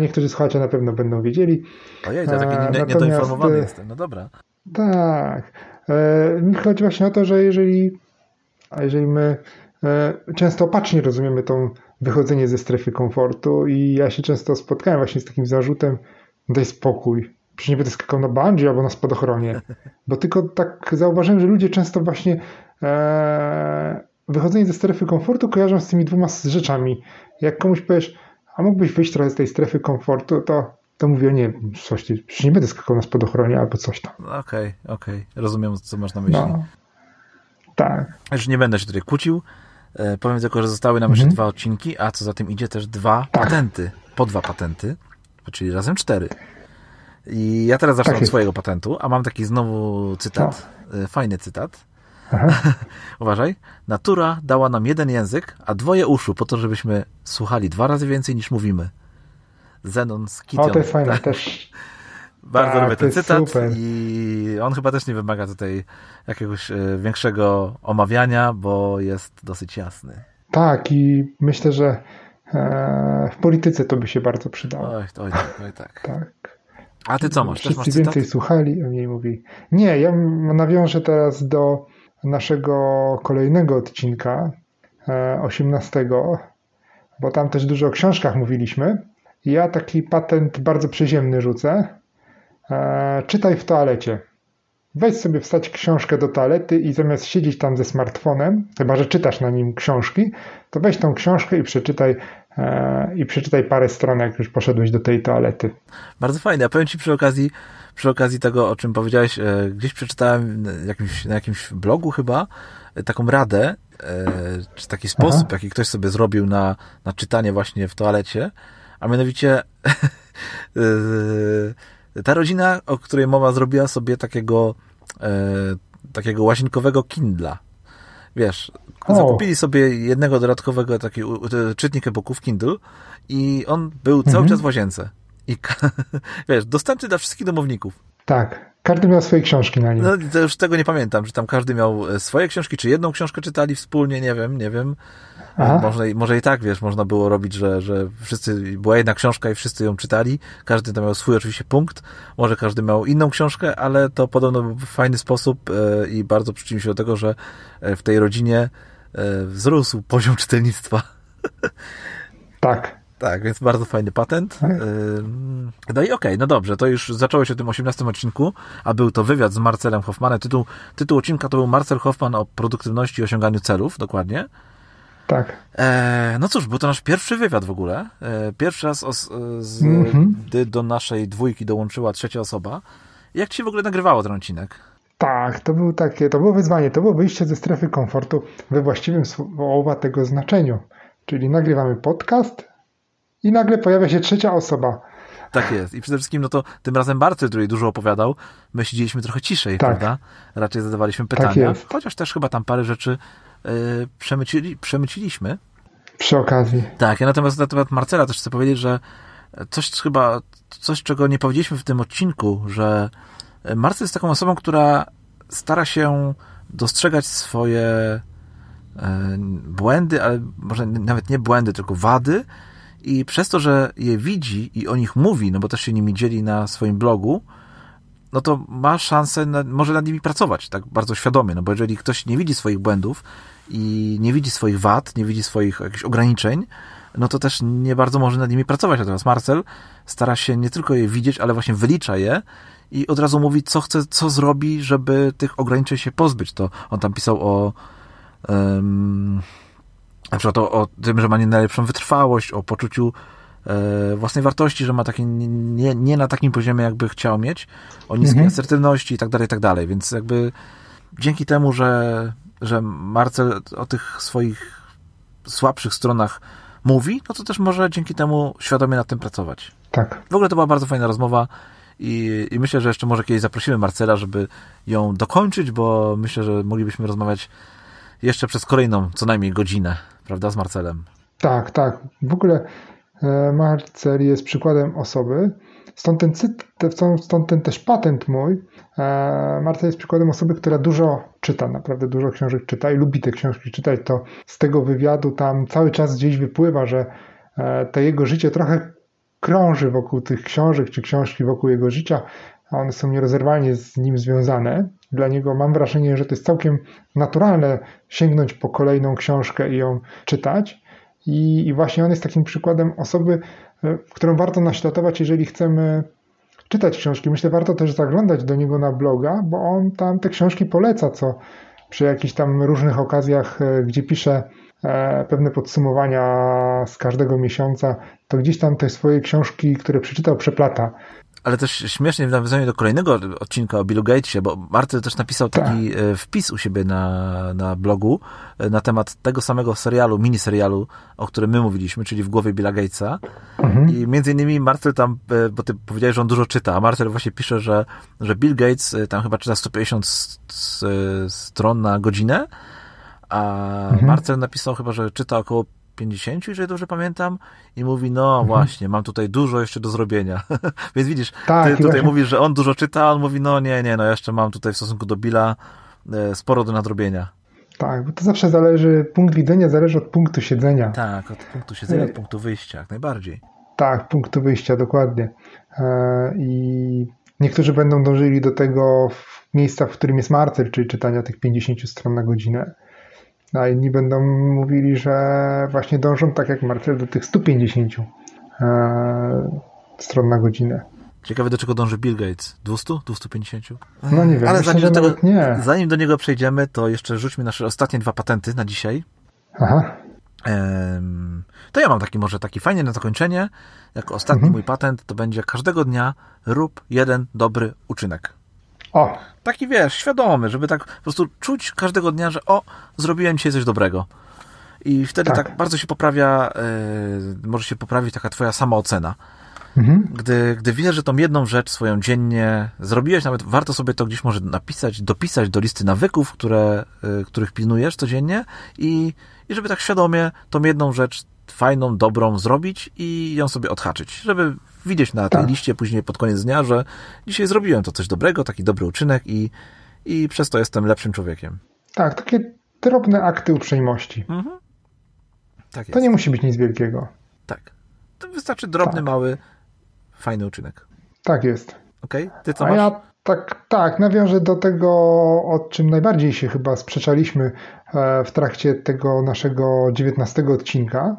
Niektórzy słuchacze na pewno będą wiedzieli. Ojej, to taki nie, niedoinformowany jestem. No dobra. Tak. E, mi chodzi właśnie o to, że jeżeli, jeżeli my e, często opacznie rozumiemy to wychodzenie ze strefy komfortu i ja się często spotkałem właśnie z takim zarzutem, daj spokój, przecież nie będę skakał na bungee albo na spadochronie, bo tylko tak zauważyłem, że ludzie często właśnie e, wychodzenie ze strefy komfortu kojarzą z tymi dwoma rzeczami. Jak komuś powiesz, a mógłbyś wyjść trochę z tej strefy komfortu, to, to mówię, nie, coś, przecież nie będę skakał na spadochronie albo coś tam. Okej, okay, okej, okay. rozumiem, co masz na myśli. No, tak. Już nie będę się tutaj kłócił. E, powiem tylko, że zostały nam jeszcze mhm. dwa odcinki, a co za tym idzie też dwa tak. patenty. Po dwa patenty, czyli razem cztery. I ja teraz zacznę tak od swojego patentu, a mam taki znowu cytat, no. fajny cytat. Uważaj. Natura dała nam jeden język, a dwoje uszu po to, żebyśmy słuchali dwa razy więcej niż mówimy. Zenon z Kition. O, to jest fajne tak. też. Bardzo tak, lubię ten cytat super. i on chyba też nie wymaga tutaj jakiegoś e, większego omawiania, bo jest dosyć jasny. Tak i myślę, że e, w polityce to by się bardzo przydało. Oj, oj, tak, oj, tak. tak. A ty co masz? Wszyscy masz więcej słuchali, a mniej mówi. Nie, ja nawiążę teraz do naszego kolejnego odcinka, 18, e, bo tam też dużo o książkach mówiliśmy. Ja taki patent bardzo przyziemny rzucę. E, czytaj w toalecie. weź sobie wstać książkę do toalety i zamiast siedzieć tam ze smartfonem, chyba że czytasz na nim książki, to weź tą książkę i przeczytaj i przeczytaj parę stron, jak już poszedłeś do tej toalety. Bardzo fajne. A powiem Ci przy okazji, przy okazji tego, o czym powiedziałeś, e, gdzieś przeczytałem na jakimś, na jakimś blogu chyba e, taką radę, e, czy taki sposób, Aha. jaki ktoś sobie zrobił na, na czytanie właśnie w toalecie, a mianowicie ta rodzina, o której mowa, zrobiła sobie takiego takiego łazienkowego Kindla. Wiesz, o. zakupili sobie jednego dodatkowego taki czytnik e-booków Kindle i on był cały mhm. czas w łazience. I wiesz, dostępny dla wszystkich domowników. Tak. Każdy miał swoje książki na nim. No, już tego nie pamiętam, że tam każdy miał e, swoje książki, czy jedną książkę czytali wspólnie, nie wiem, nie wiem. Może, może i tak, wiesz, można było robić, że, że wszyscy, była jedna książka i wszyscy ją czytali. Każdy tam miał swój oczywiście punkt. Może każdy miał inną książkę, ale to podobno był fajny sposób e, i bardzo przyczynił się do tego, że e, w tej rodzinie wzrósł poziom czytelnictwa. Tak. Tak, więc bardzo fajny patent. Tak. No i okej, okay, no dobrze, to już zacząłeś o tym 18 odcinku, a był to wywiad z Marcelem Hoffmanem. Tytuł, tytuł odcinka to był Marcel Hoffman o produktywności i osiąganiu celów, dokładnie. Tak. E, no cóż, był to nasz pierwszy wywiad w ogóle. E, pierwszy raz os, z, mm -hmm. do naszej dwójki dołączyła trzecia osoba. Jak ci w ogóle nagrywało ten odcinek? Tak, to było takie, to było wyzwanie, to było wyjście ze strefy komfortu we właściwym słowa tego znaczeniu. Czyli nagrywamy podcast, i nagle pojawia się trzecia osoba. Tak jest. I przede wszystkim, no to tym razem Barty, który dużo opowiadał, my siedzieliśmy trochę ciszej, tak. prawda? Raczej zadawaliśmy pytania. Tak chociaż też chyba tam parę rzeczy yy, przemycili, przemyciliśmy. Przy okazji. Tak, ja natomiast na temat Marcela też chcę powiedzieć, że coś chyba, coś czego nie powiedzieliśmy w tym odcinku, że Marcel jest taką osobą, która stara się dostrzegać swoje e, błędy, ale może nawet nie błędy, tylko wady i przez to, że je widzi i o nich mówi, no bo też się nimi dzieli na swoim blogu, no to ma szansę, na, może nad nimi pracować, tak bardzo świadomie, no bo jeżeli ktoś nie widzi swoich błędów i nie widzi swoich wad, nie widzi swoich jakichś ograniczeń, no to też nie bardzo może nad nimi pracować. Natomiast Marcel stara się nie tylko je widzieć, ale właśnie wylicza je i od razu mówi, co chce, co zrobi, żeby tych ograniczeń się pozbyć. To on tam pisał o um, na przykład o, o tym, że ma nie najlepszą wytrwałość, o poczuciu e, własnej wartości, że ma takie nie, nie na takim poziomie, jakby chciał mieć, o niskiej mhm. asertywności i tak dalej, i tak dalej. Więc jakby dzięki temu, że, że Marcel o tych swoich słabszych stronach mówi, no to też może dzięki temu świadomie nad tym pracować. Tak. W ogóle to była bardzo fajna rozmowa i, i myślę, że jeszcze może kiedyś zaprosimy Marcela, żeby ją dokończyć, bo myślę, że moglibyśmy rozmawiać jeszcze przez kolejną co najmniej godzinę, prawda, z Marcelem. Tak, tak. W ogóle e, Marcel jest przykładem osoby, stąd ten, stąd ten też patent mój. E, Marcel jest przykładem osoby, która dużo czyta, naprawdę dużo książek czyta i lubi te książki czytać. To z tego wywiadu tam cały czas gdzieś wypływa, że e, to jego życie trochę krąży wokół tych książek, czy książki wokół jego życia, a one są nierozerwalnie z nim związane. Dla niego mam wrażenie, że to jest całkiem naturalne sięgnąć po kolejną książkę i ją czytać. I, i właśnie on jest takim przykładem osoby, e, którą warto naśladować, jeżeli chcemy czytać książki. Myślę, warto też zaglądać do niego na bloga, bo on tam te książki poleca, co przy jakichś tam różnych okazjach, e, gdzie pisze e, pewne podsumowania z każdego miesiąca, to gdzieś tam te swoje książki, które przeczytał, przeplata ale też śmiesznie w nawiązaniu do kolejnego odcinka o Billu Gatesie, bo Marty też napisał taki tak. E, wpis u siebie na, na blogu e, na temat tego samego serialu, miniserialu, o którym my mówiliśmy, czyli w głowie Billa Gatesa. Mhm. I między innymi Marcel tam, e, bo ty powiedziałeś, że on dużo czyta, a Marcel właśnie pisze, że, że Bill Gates tam chyba czyta 150 stron na godzinę, a mhm. Marcel napisał chyba, że czyta około 50, jeżeli dobrze pamiętam, i mówi, no mhm. właśnie, mam tutaj dużo jeszcze do zrobienia. Więc widzisz, tak, ty tutaj właśnie... mówisz, że on dużo czyta, a on mówi, no nie, nie, no jeszcze mam tutaj w stosunku do Billa e, sporo do nadrobienia. Tak, bo to zawsze zależy, punkt widzenia zależy od punktu siedzenia. Tak, od punktu siedzenia, od punktu wyjścia, jak najbardziej. Tak, punktu wyjścia, dokładnie. E, I niektórzy będą dążyli do tego w miejsca, w którym jest Marcel, czyli czytania tych 50 stron na godzinę a inni będą mówili, że właśnie dążą tak jak Marcel do tych 150 e, stron na godzinę. Ciekawe, do czego dąży Bill Gates. 200? 250? No nie wiem, Ale zanim, że do tego, nie. zanim do niego przejdziemy, to jeszcze rzućmy nasze ostatnie dwa patenty na dzisiaj. Aha, To ja mam taki może taki fajny na zakończenie. Jako ostatni Mhm. mój patent to będzie każdego dnia rób jeden dobry uczynek. O, Taki wiesz, świadomy, żeby tak po prostu czuć każdego dnia, że o, zrobiłem dzisiaj coś dobrego. I wtedy tak, Tak. bardzo się poprawia, e, może się poprawić taka twoja samoocena. mhm. Gdy, gdy wiesz, że tą jedną rzecz swoją dziennie zrobiłeś, nawet warto sobie to gdzieś może napisać, dopisać do listy nawyków, które, y, których pilnujesz codziennie i, i żeby tak świadomie tą jedną rzecz fajną, dobrą zrobić i ją sobie odhaczyć, żeby widzieć na tej Tak. liście później pod koniec dnia, że dzisiaj zrobiłem to coś dobrego, taki dobry uczynek i, i przez to jestem lepszym człowiekiem. Tak, takie drobne akty uprzejmości. Mhm. Tak jest. To nie musi być nic wielkiego. Tak. To wystarczy drobny, Tak. mały, fajny uczynek. Tak jest. Okej? Ty co A masz? ja tak, tak, nawiążę do tego, o czym najbardziej się chyba sprzeczaliśmy e, w trakcie tego naszego 19 odcinka.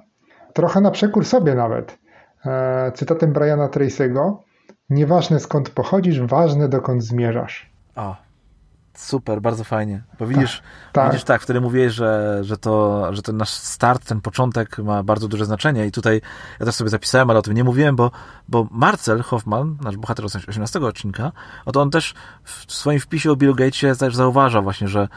Trochę na przekór sobie nawet. E, Cytatem Briana Tracy'ego. Nieważne skąd pochodzisz, ważne dokąd zmierzasz. O, super, bardzo fajnie. Bo widzisz, tak. widzisz tak, wtedy mówiłeś, że, że, to, że ten nasz start, ten początek ma bardzo duże znaczenie i tutaj ja też sobie zapisałem, ale o tym nie mówiłem, bo, bo Marcel Hoffman, nasz bohater 18 odcinka, oto on też w swoim wpisie o Bill Gatesie też zauważa właśnie, że,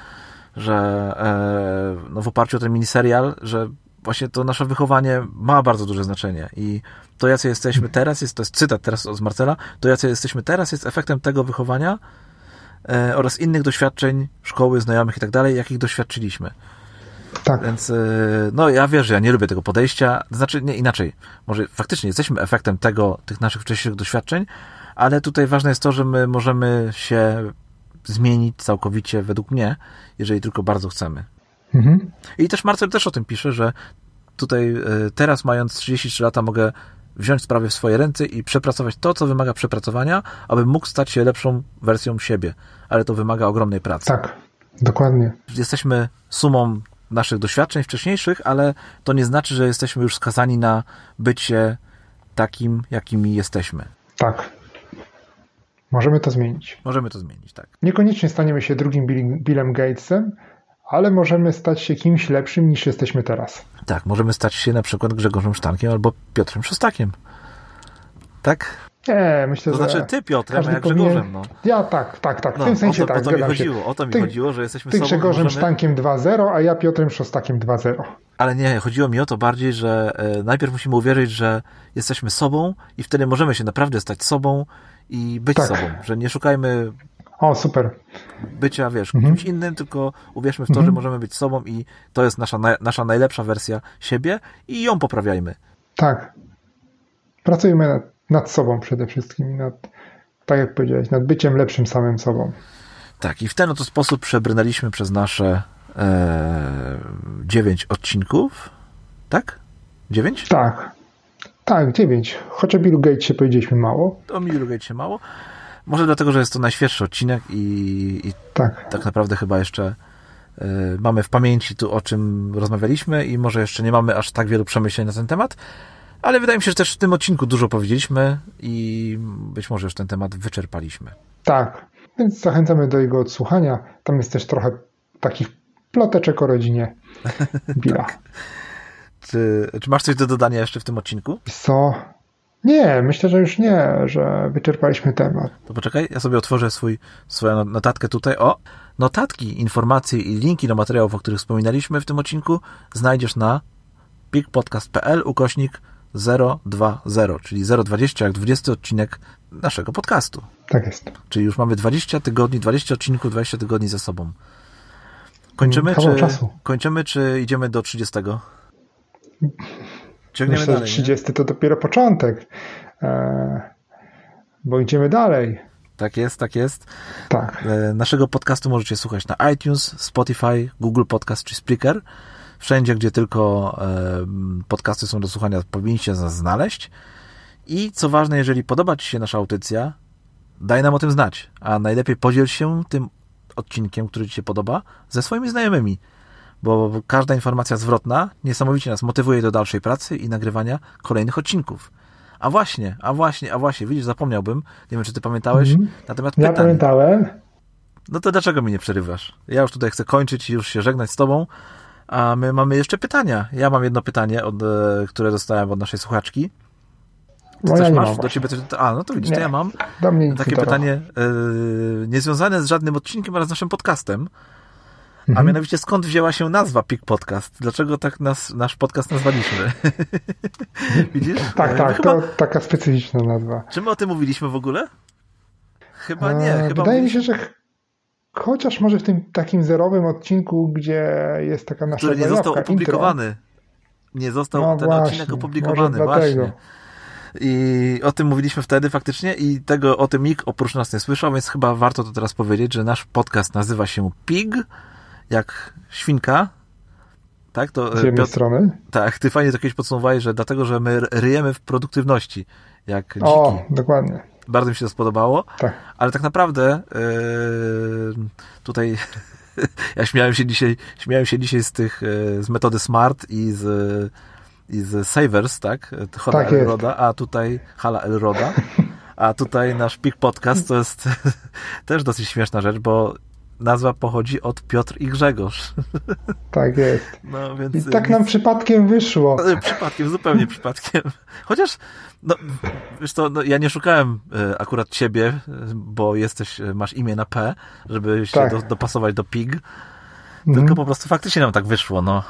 że e, no w oparciu o ten miniserial, że właśnie to nasze wychowanie ma bardzo duże znaczenie i to, jacy jesteśmy teraz, jest, to jest cytat teraz z Marcela, to, jacy jesteśmy teraz, jest efektem tego wychowania, e, oraz innych doświadczeń szkoły, znajomych i tak dalej, jakich doświadczyliśmy. Tak, Więc e, no ja wierzę, ja nie lubię tego podejścia, znaczy nie inaczej, może faktycznie jesteśmy efektem tego, tych naszych wcześniejszych doświadczeń, ale tutaj ważne jest to, że my możemy się zmienić całkowicie według mnie, jeżeli tylko bardzo chcemy. mhm. I też Marcel też o tym pisze, że tutaj e, teraz mając 33 lata mogę wziąć sprawy w swoje ręce i przepracować to, co wymaga przepracowania, aby mógł stać się lepszą wersją siebie. Ale to wymaga ogromnej pracy. tak, dokładnie. Jesteśmy sumą naszych doświadczeń wcześniejszych, ale to nie znaczy, że jesteśmy już skazani na bycie takim, jakimi jesteśmy. Tak. Możemy to zmienić. Możemy to zmienić, tak. Niekoniecznie staniemy się drugim Bill, Billem Gatesem, ale możemy stać się kimś lepszym niż jesteśmy teraz. Tak, możemy stać się na przykład Grzegorzem Sztankiem albo Piotrem Szostakiem. Tak? Nie, myślę, To że... znaczy ty Piotrem, a ja Grzegorzem, powinien- no. Ja tak, tak, tak. W no tym sensie o to, tak, o to mi zgadzam się. chodziło, o to mi Ty- chodziło, że jesteśmy Ty sobą, Grzegorzem możemy... Sztankiem 2.0, a ja Piotrem Szostakiem 2.0. Ale nie, chodziło mi o to bardziej, że e, najpierw musimy uwierzyć, że jesteśmy sobą i wtedy możemy się naprawdę stać sobą i być Tak. sobą. Że nie szukajmy O, super. bycia, wiesz, Mhm. kimś innym, tylko uwierzmy w to, Mhm. że możemy być sobą i to jest nasza, nasza najlepsza wersja siebie i ją poprawiajmy. Tak. Pracujmy nad, nad sobą przede wszystkim. Nad, tak jak powiedziałeś, nad byciem lepszym samym sobą. Tak, i w ten oto sposób przebrnęliśmy przez nasze e, dziewięć odcinków. Tak? Dziewięć? Tak. Tak, dziewięć. Choć o Billu Gatesie powiedzieliśmy mało. Mi drugej się mało. Może dlatego, że jest to najświeższy odcinek i, i Tak. tak naprawdę chyba jeszcze y, mamy w pamięci tu, o czym rozmawialiśmy i może jeszcze nie mamy aż tak wielu przemyśleń na ten temat, ale wydaje mi się, że też w tym odcinku dużo powiedzieliśmy i być może już ten temat wyczerpaliśmy. Tak. Więc zachęcamy do jego odsłuchania. Tam jest też trochę takich ploteczek o rodzinie Billa. Czy, czy masz coś do dodania jeszcze w tym odcinku? Co? Nie, myślę, że już nie, że wyczerpaliśmy temat. To poczekaj, ja sobie otworzę swój, swoją notatkę tutaj. O! Notatki, informacje i linki do materiałów, o których wspominaliśmy w tym odcinku znajdziesz na pikpodcast.pl ukośnik 020, czyli 020 jak 20 odcinek naszego podcastu. Tak jest. Czyli już mamy 20 tygodni, 20 odcinków, 20 tygodni za sobą. Kończymy, Kawał czy, czasu. kończymy, czy idziemy do 30? Ciągniemy Myślę, że dalej. nie? 30 to dopiero początek. E, bo idziemy dalej. Tak jest, tak jest. Tak. E, Naszego podcastu możecie słuchać na iTunes, Spotify, Google Podcast czy Spreaker. Wszędzie, gdzie tylko e, podcasty są do słuchania, powinniście nas znaleźć. I co ważne, jeżeli podoba Ci się nasza audycja, daj nam o tym znać. A najlepiej podziel się tym odcinkiem, który Ci się podoba, ze swoimi znajomymi. Bo każda informacja zwrotna niesamowicie nas motywuje do dalszej pracy i nagrywania kolejnych odcinków. A właśnie, a właśnie, a właśnie, widzisz, zapomniałbym, nie wiem, czy ty pamiętałeś, Mhm. na temat Ja pytań. pamiętałem. No to dlaczego mi nie przerywasz? Ja już tutaj chcę kończyć i już się żegnać z tobą, a my mamy jeszcze pytania. Ja mam jedno pytanie, od, e, które dostałem od naszej słuchaczki. Ty No ja też masz do właśnie. ciebie coś? A, no to widzisz, to Nie. ja mam takie pytanie e, niezwiązane z żadnym odcinkiem, ale z naszym podcastem. A Mhm. mianowicie skąd wzięła się nazwa Pik Podcast? Dlaczego tak nas, nasz podcast nazwaliśmy? Widzisz? Tak, E, tak, Chyba, to taka specyficzna nazwa. Czy my o tym mówiliśmy w ogóle? Chyba nie. E, Chyba Wydaje mi się, że ch- chociaż może w tym takim zerowym odcinku, gdzie jest taka nasza który nie został intro. opublikowany. Nie został No ten właśnie, odcinek opublikowany, właśnie. I o tym mówiliśmy wtedy faktycznie i tego o tym nikt oprócz nas nie słyszał, więc chyba warto to teraz powiedzieć, że nasz podcast nazywa się Pig, jak świnka. Tak, to Z e, jednej Piotr, strony. tak, ty fajnie to kiedyś podsumowałeś, że dlatego, że my ryjemy w produktywności, jak dziki. O, dokładnie. Bardzo mi się to spodobało. Tak. Ale tak naprawdę yy, tutaj ja śmiałem się dzisiaj, śmiałem się dzisiaj z tych, yy, z metody Smart i z, i z Savers, tak? Hala Tak. Elroda, a tutaj Hala Elroda. A tutaj nasz Pik Podcast to jest też dosyć śmieszna rzecz, bo nazwa pochodzi od Piotr i Grzegorz. Tak jest. No więc I tak nam przypadkiem wyszło. Przypadkiem, zupełnie przypadkiem. Chociaż, no, wiesz co, no, ja nie szukałem e, akurat ciebie, e, bo jesteś, e, masz imię na P, żeby się Tak. do, dopasować do PIG, Mhm. tylko po prostu faktycznie nam tak wyszło, no.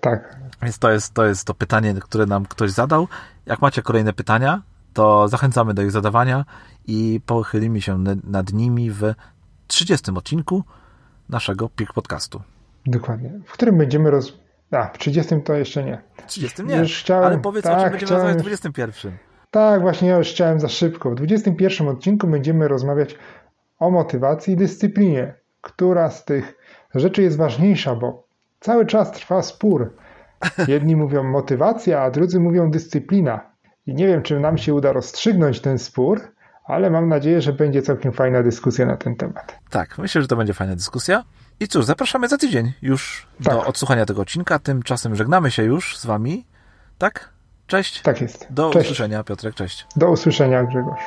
Tak. Więc to jest, to jest to pytanie, które nam ktoś zadał. Jak macie kolejne pytania, to zachęcamy do ich zadawania i pochylimy się nad nimi w 30 odcinku naszego PIG podcastu. Dokładnie. W którym będziemy roz... A, w 30 to jeszcze nie. 30 nie, Już chciałem- ale powiedz o czym tak, będziemy chciałem- rozmawiać w 21. Tak, właśnie ja już chciałem za szybko. W 21 odcinku będziemy rozmawiać o motywacji i dyscyplinie. Która z tych rzeczy jest ważniejsza, bo cały czas trwa spór. Jedni mówią motywacja, a drudzy mówią dyscyplina. I nie wiem, czy nam się uda rozstrzygnąć ten spór, ale mam nadzieję, że będzie całkiem fajna dyskusja na ten temat. Tak, myślę, że to będzie fajna dyskusja. I cóż, zapraszamy za tydzień już Tak. do odsłuchania tego odcinka. Tymczasem żegnamy się już z wami. Tak? Cześć. Tak jest. Do Cześć. usłyszenia, Piotrek. Cześć. Do usłyszenia, Grzegorz.